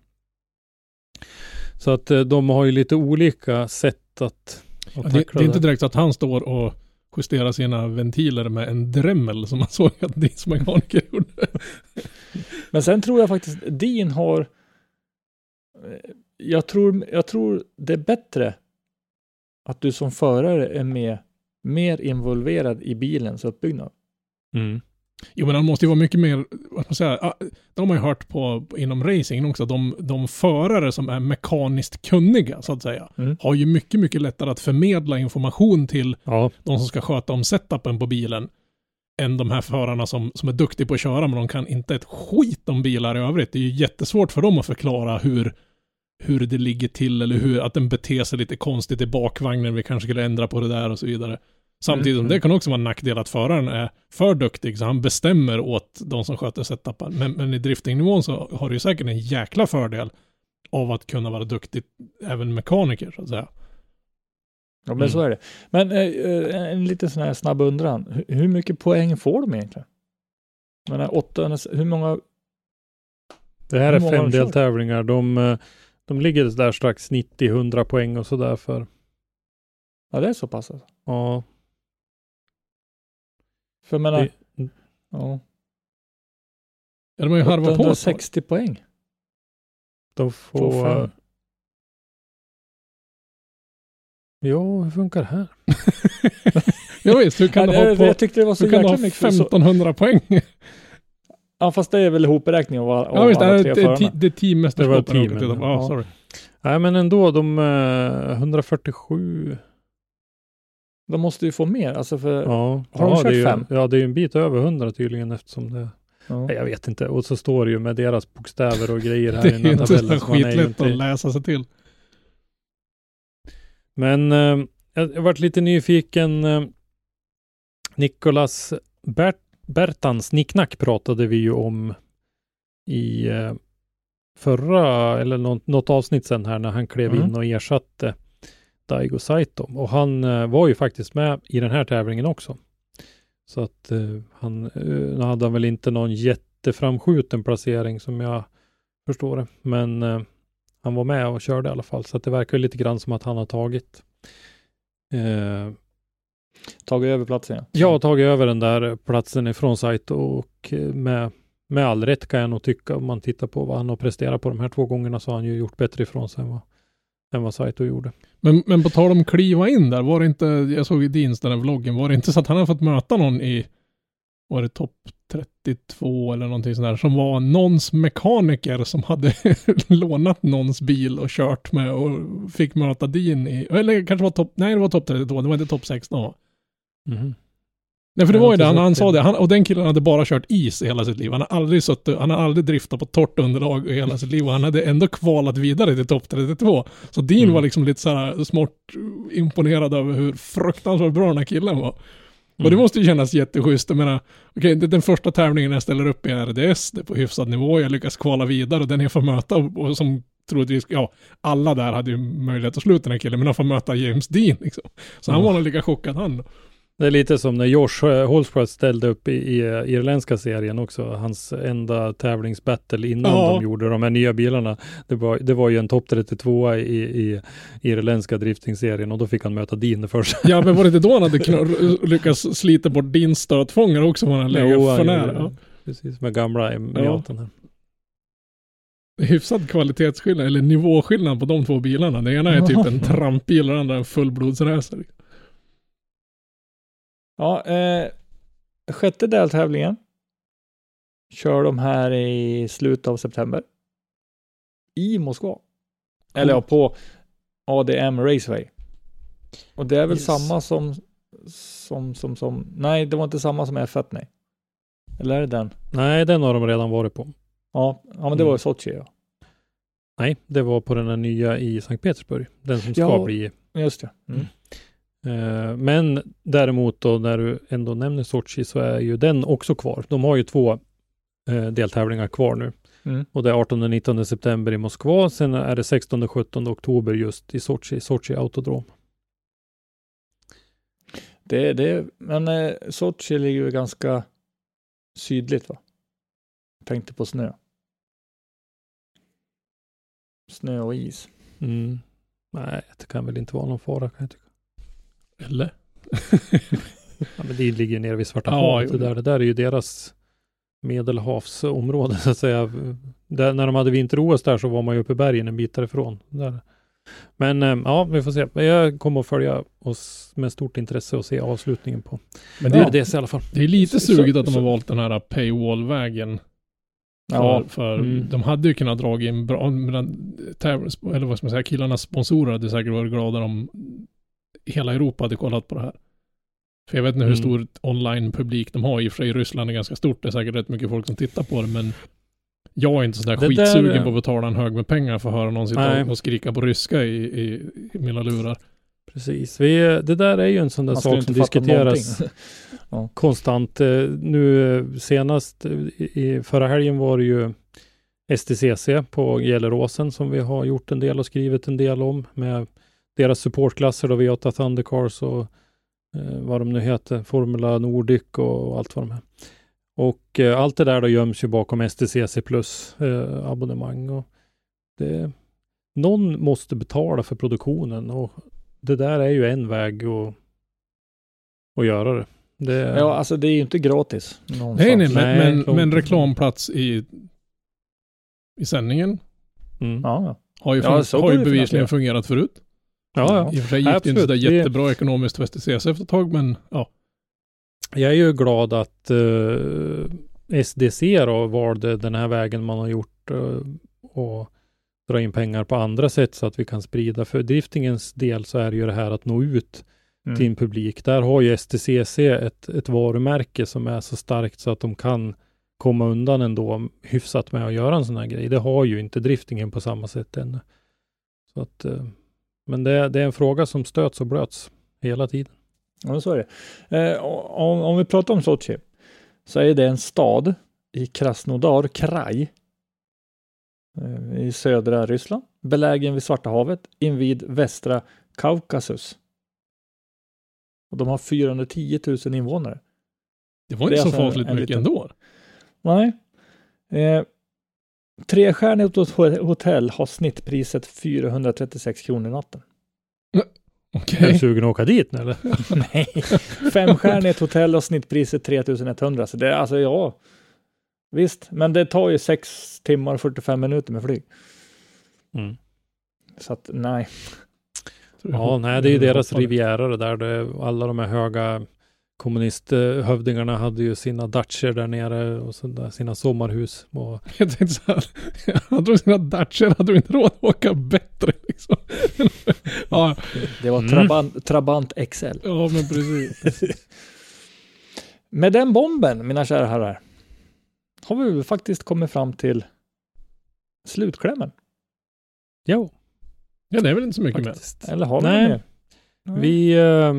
Så att eh, de har ju lite olika sätt att, att det, det är inte direkt att han står och justerar sina ventiler med en Dremel som man såg att Dins mekaniker gjorde. Men sen tror jag faktiskt Dean har... eh, Jag tror, jag tror det är bättre att du som förare är med, mer involverad i bilens uppbyggnad. Mm. Jo men han måste ju vara mycket mer, vad ska man säga, de har man ju hört på inom racingen också, de, de förare som är mekaniskt kunniga så att säga, Mm. har ju mycket, mycket lättare att förmedla information till Ja, de som ska sköta om setupen på bilen än de här förarna som, som är duktiga på att köra men de kan inte ett skit om bilar i övrigt. Det är ju jättesvårt för dem att förklara hur, hur det ligger till eller hur att den beter sig lite konstigt i bakvagnen. Vi kanske skulle ändra på det där och så vidare. Samtidigt som Mm. det kan också vara en nackdel att föraren är för duktig så han bestämmer åt de som sköter setupen. Men, men i driftingnivån så har du ju säkert en jäkla fördel av att kunna vara duktig även mekaniker så att säga. Ja, men Mm. så är det. Men eh, eh, en liten sån här snabb undran. Hur, hur mycket poäng får de egentligen? Menar, åtta, hur många... det här är fem deltävlingar. De, eh, de ligger där strax 90-100 poäng och sådär för, Ja, det är så pass alltså. ja, För jag menar, Det- ja, Ja, de har ju harvat på. 860 poäng. de På får... fem. Ja, hur funkar det här? Ja, visst, hur kan Ja, du ha på... jag tyckte det var så Hur kan du jäkla ha mycket. Så, 1500 poäng? ja, fast det är väl ihopräkning av, av Ja visst, det alla är tre förarna. det, det teammästerskapet. Det var teamen, ja. Sorry. Nej, men ändå, de eh, 147. De måste ju få mer. Alltså för, Ja, Har de ja, kört det ju, fem? Ja, det är ju en bit över 100 tydligen eftersom det... ja. Nej, Jag vet inte. Och så står det ju med deras bokstäver och grejer här Det i den här inte tabellen. man är ju skitlätt inte- att läsa sig till. Men eh, jag varit lite nyfiken. Eh, Nikolas Bert, Bertans nicknack pratade vi ju om i eh, förra, eller något, något avsnitt sen här när han klev Mm. in och ersatte Daigo Saito. Och han eh, var ju faktiskt med i den här tävlingen också. Så att eh, han eh, nu hade han väl inte någon jätteframskjuten placering som jag förstår det. Men han var med och körde i alla fall. Så att det verkar ju lite grann som att han har tagit eh, Tagit över platsen ja. jag har tagit över den där platsen ifrån Saito och med, med all rätt kan jag nog tycka om man tittar på vad han har presterat på de här två gångerna så har han ju gjort bättre ifrån sig än vad, än vad Saito gjorde. Men, men på tal om kliva in där, var det inte, jag såg i Deans den här vloggen, var det inte så att han hade fått möta någon i, var det topp 32 eller någonting sånt där, som var någons mekaniker som hade lånat någons bil och kört med och fick möta Dean i, eller kanske var topp, nej det var topp 32, det var inte topp 16 va? Nej för det var ju det, han, han sa det, han, och den killen hade bara kört is i hela sitt liv. Han har aldrig suttit, han har aldrig driftat på torrt underlag i hela sitt liv och han hade ändå kvalat vidare till topp 32. Så Dean Mm. var liksom lite såhär smått imponerad över hur fruktansvärt bra den här killen var. Och det Mm. måste ju kännas jätteschysst. Jag menar, okej, är den första tävlingen jag ställer upp i RDS, det är på hyfsad nivå, jag lyckas kvala vidare och den jag får möta och, som troligtvis, ja, alla där hade ju möjlighet att slå ut den här killen, men han får möta James Dean liksom. Så han Mm. var nog lika chockad han. Det är lite som när Josh eh, Holsworth ställde upp i, i eh, irländska serien också. Hans enda tävlingsbattle innan Ja. de gjorde de här nya bilarna. Det var, det var ju en topp 32 i, i irländska driftingserien och då fick han möta Dean först. Ja, men var det inte då han hade lyckats slita bort din stötfångare också? Var han legat för nära? Ja. Precis, med gamla Miaten här. Hyfsad kvalitetsskillnad, eller nivåskillnad på de två bilarna. Det ena är typ en trampbil och det andra en fullblodsracer. Ja, eh, sjätte deltävlingen kör de här i slutet av september. I Moskva. Eller ja, på ADM Raceway. Och det är väl Yes. samma som, som, som, som, nej det var inte samma som F1 nej. Eller är det den? Nej, den har de redan varit på. Ja, ja men det var Mm. ju Sochi ja. Nej, det var på den här nya i Sankt Petersburg. Den som ska Ja. bli Just det. Mm. Eh, Men däremot då när du ändå nämner Sochi så är ju den också kvar. De har ju två eh, deltävlingar kvar nu. Mm. Och det är 18 och 19 september i Moskva. Sen är det 16 och 17 oktober just i Sochi, Sochi Autodrom. Det, det, men eh, Sochi ligger ju ganska sydligt va? Tänkte på snö. Snö och is. Mm. Nej, det kan väl inte vara någon fara kan jag tycka. Eller? Ja, men det ligger nere vid Svarta Ja, havet. Det där, det där är ju deras medelhavsområde så att säga. Där, när de hade vinter-OS där så var man ju uppe i bergen en bit därifrån. Där. Men eh, ja, vi får se. Jag kommer att följa oss med stort intresse och se avslutningen på Men det det, är det i alla fall. det är lite Så- sugigt att de så- har valt den här paywall-vägen. För, Ja, för Mm. de hade ju kunnat dra in bra, eller vad ska man säga, killarnas sponsorer hade säkert varit glada om hela Europa hade kollat på det här. För jag vet inte hur Mm. stor online-publik de har. I och för sig Ryssland är ganska stort. Det är säkert rätt mycket folk som tittar på det, men jag är inte sådär Det där, skitsugen eh, på att betala en hög med pengar för att höra någon sitta Nej. och skrika på ryska i, i, i mina lurar. Precis. Vi, det där är ju en sån där sak som diskuteras någonting. konstant. Eh, Nu eh, senast eh, i i förra helgen var det ju STCC på Gelleråsen som vi har gjort en del och skrivit en del om med deras supportklasser då V8 Thundercars och eh, vad de nu heter, Formula Nordic och allt vad de är. Och eh, allt det där då göms ju bakom STCC plus eh, abonnemang och det, någon måste betala för produktionen och det där är ju en väg att, att göra det. det Ja, alltså det är ju inte gratis. någonstans. Nej, nej, men, Nej, men, men reklamplats i, i sändningen Mm. Ja, ja. har ju, Ja, fun- har ju bevisligen fungerat förut. Ja, ja. I och för sig gick det inte Absolut. sådär jättebra ekonomiskt för STCC efter ett tag, men ja. Jag är ju glad att eh, SDC då valde den här vägen man har gjort eh, och dra in pengar på andra sätt så att vi kan sprida. För driftingens del så är det ju det här att nå ut Mm. till en publik. Där har ju STCC ett, ett varumärke som är så starkt så att de kan komma undan ändå hyfsat med att göra en sån här grej. Det har ju inte driftingen på samma sätt ännu. Så att, eh, men det, det är en fråga som stöts och blöts hela tiden. Ja, så är det. Eh, om, om vi pratar om Sochi så är det en stad i Krasnodar kraj eh, i södra Ryssland, belägen vid Svarta havet invid västra Kaukasus. Och de har 410 000 invånare. Det var Det inte så alltså en- fasligt en mycket liten- ändå. Nej. Eh, Trestjärnigt hot- hotell har snittpriset 436 kronor i natten. Okej. Är du sugen att åka dit nu eller? Nej, femstjärnigt hotell och snittpriset 3100. Så det är alltså ja, visst, men det tar ju 6 timmar och 45 minuter med flyg. Mm. Så att nej, Ja, nej, det är ju deras riviera det där. Det, alla de här höga kommunisthövdingarna hade ju sina dacher där nere och där, sina sommarhus. Och, Jag tänkte så här, hade de sina Dacia hade de inte råd att åka bättre liksom. ja, det var Mm. Trabant, Trabant XL. ja, men precis. Med den bomben, mina kära herrar, har vi faktiskt kommit fram till slutklämmen. jo, Ja, det är väl inte så mycket mer. faktiskt. Eller har vi Nej. mer? Nej. Vi eh,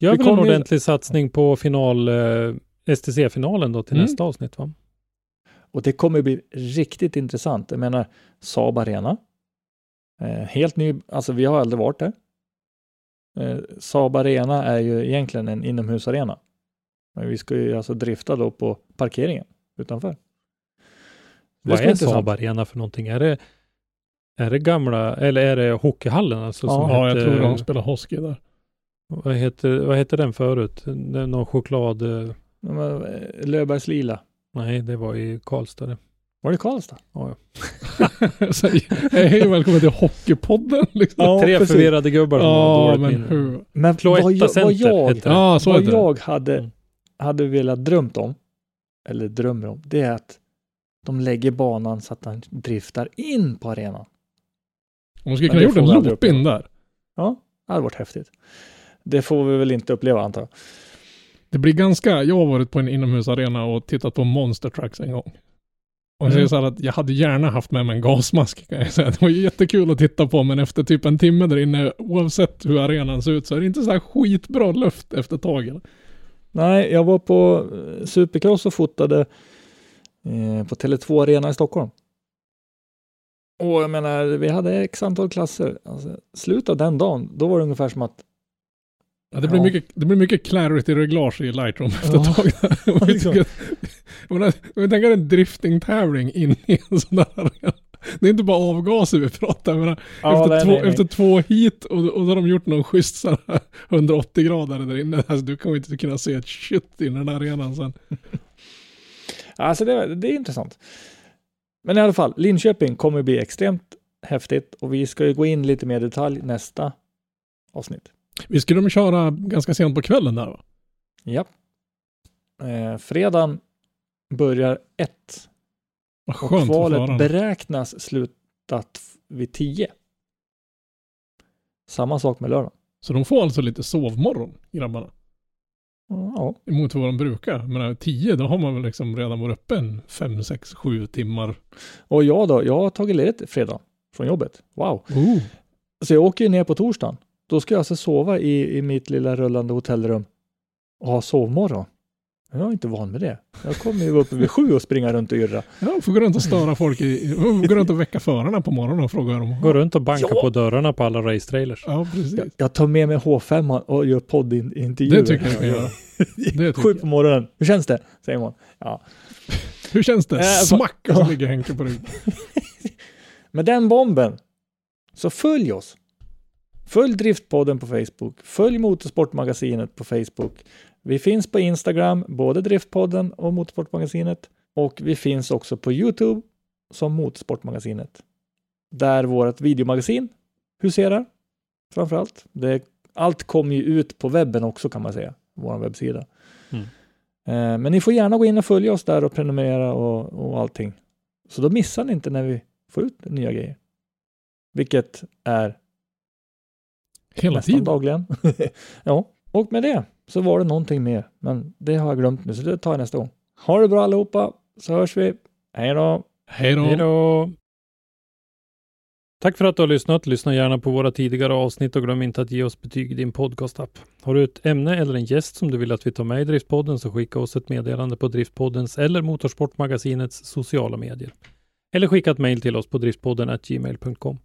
gör Vi väl en kommer ju- ordentlig satsning på final, eh, STC-finalen då till Mm. nästa avsnitt va? Och det kommer bli riktigt intressant. Jag menar, Saab Arena. Eh, helt ny, alltså vi har aldrig varit där. Eh, Saab Arena är ju egentligen en inomhusarena. Men vi ska ju alltså drifta då på parkeringen utanför. Det Vad är. Saab Arena för någonting? Är det, är det gamla, eller är det hockeyhallen alltså? Ja. som Ja, jag heter, tror de spelar hockey där. Vad, heter, vad heter den förut? Det är Någon choklad... eh, Ja, eh, Löfbergs Lila. Nej, det var i Karlstad det. Var det Karlstad? Så, Hej och välkommen till Hockeypodden. Liksom. Ja, Tre precis. förvirrade gubbar som har Ja, dåligt men minne. Men Cloetta vad jag, vad jag, heter det. Ja, så vad det. jag hade, hade velat drömt om, eller drömmer om, det är att de lägger banan så att den driftar in på arenan. De skulle kunna gjort en loop in där. Ja, det hade varit häftigt. Det får vi väl inte uppleva antar jag. Det blir ganska, jag har varit på en inomhusarena och tittat på Monster Trucks en gång. Och jag säger Mm. så här att jag hade gärna haft med mig en gasmask kan jag säga. Det var jättekul att titta på men efter typ en timme där inne, oavsett hur arenan ser ut så är det inte så här skitbra luft efter tagen. Nej, jag var på eh, Supercross och fotade eh, på Tele2 Arena i Stockholm. Och jag menar, vi hade x antal klasser. Alltså, slutet av den dagen, då var det ungefär som att Ja, det, blir Ja. mycket, det blir mycket clarity-reglage i Lightroom efter ett tag. där. Och jag tänker en drifting-tävling in i en sån där. Det är inte bara avgaser vi pratar om. Ja, efter, nej, två, nej, nej. efter två hit och, och då har de gjort någon schysst sån här 180 grader där inne. Alltså, du kommer inte kunna se ett shit i den här arenan sen. Alltså det, det är intressant. Men i alla fall, Linköping kommer bli extremt häftigt och vi ska ju gå in lite mer detalj nästa avsnitt. Vi skulle de köra ganska sent på kvällen där va? Ja. Eh, fredagen börjar ett Vad och skönt för kvalet beräknas slutat f- vid 10. Samma sak med lördagen. Så de får alltså lite sovmorgon, grabbarna. Ja, Emot vad de brukar. Men 10, då har man väl liksom redan varit uppe en 5, 6, 7 timmar. och jag då, jag har tagit ledigt fredag från jobbet. Wow. Oh. Så jag åker ju ner på torsdagen. Då ska jag alltså sova i, i mitt lilla rullande hotellrum och ha sovmorgon. Jag är inte van med det. Jag kommer ju uppe vid sju och springa runt och yrra. Ja, får gå runt och störa folk i, gå runt och väcka förarna på morgonen och fråga hur de Gå runt och banka Ja. på dörrarna på alla racetrailers. Ja, precis. Jag, jag tar med mig H5 och gör poddintervjuer. Det tycker jag ska göra. Det Sju på morgonen. Hur känns det? Säger man. Ja. Hur känns det? Äh, Smack! Och så ligger Henke på ryggen. Med den bomben så följ oss. Följ Driftpodden på Facebook. Följ Motorsportmagasinet på Facebook. Vi finns på Instagram, både Driftpodden och Motorsportmagasinet. Och vi finns också på Youtube som Motorsportmagasinet. Där vårt videomagasin huserar framför allt. Det, allt kommer ju ut på webben också kan man säga, vår webbsida. Mm. Eh, men ni får gärna gå in och följa oss där och prenumerera och, och allting. Så då missar ni inte när vi får ut nya grejer. Vilket är Hela nästan tiden. dagligen. ja, och med det så var det någonting mer. Men det har jag glömt nu så det tar jag nästa gång. Ha det bra allihopa så hörs vi. Hej då! Hej då. Hej då! Tack för att du har lyssnat. Lyssna gärna på våra tidigare avsnitt och glöm inte att ge oss betyg i din podcastapp. Har du ett ämne eller en gäst som du vill att vi tar med i Driftpodden så skicka oss ett meddelande på Driftpoddens eller Motorsportmagasinets sociala medier. Eller skicka ett mejl till oss på driftpodden gmail.com.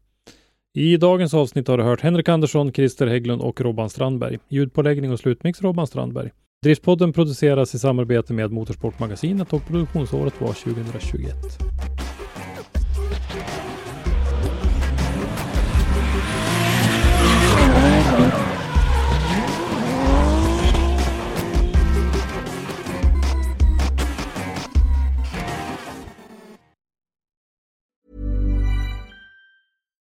I dagens avsnitt har du hört Henrik Andersson, Christer Hägglund och Robban Strandberg. Ljudpåläggning och slutmix Robban Strandberg. Driftpodden produceras i samarbete med Motorsportmagasinet och produktionsåret var 2021.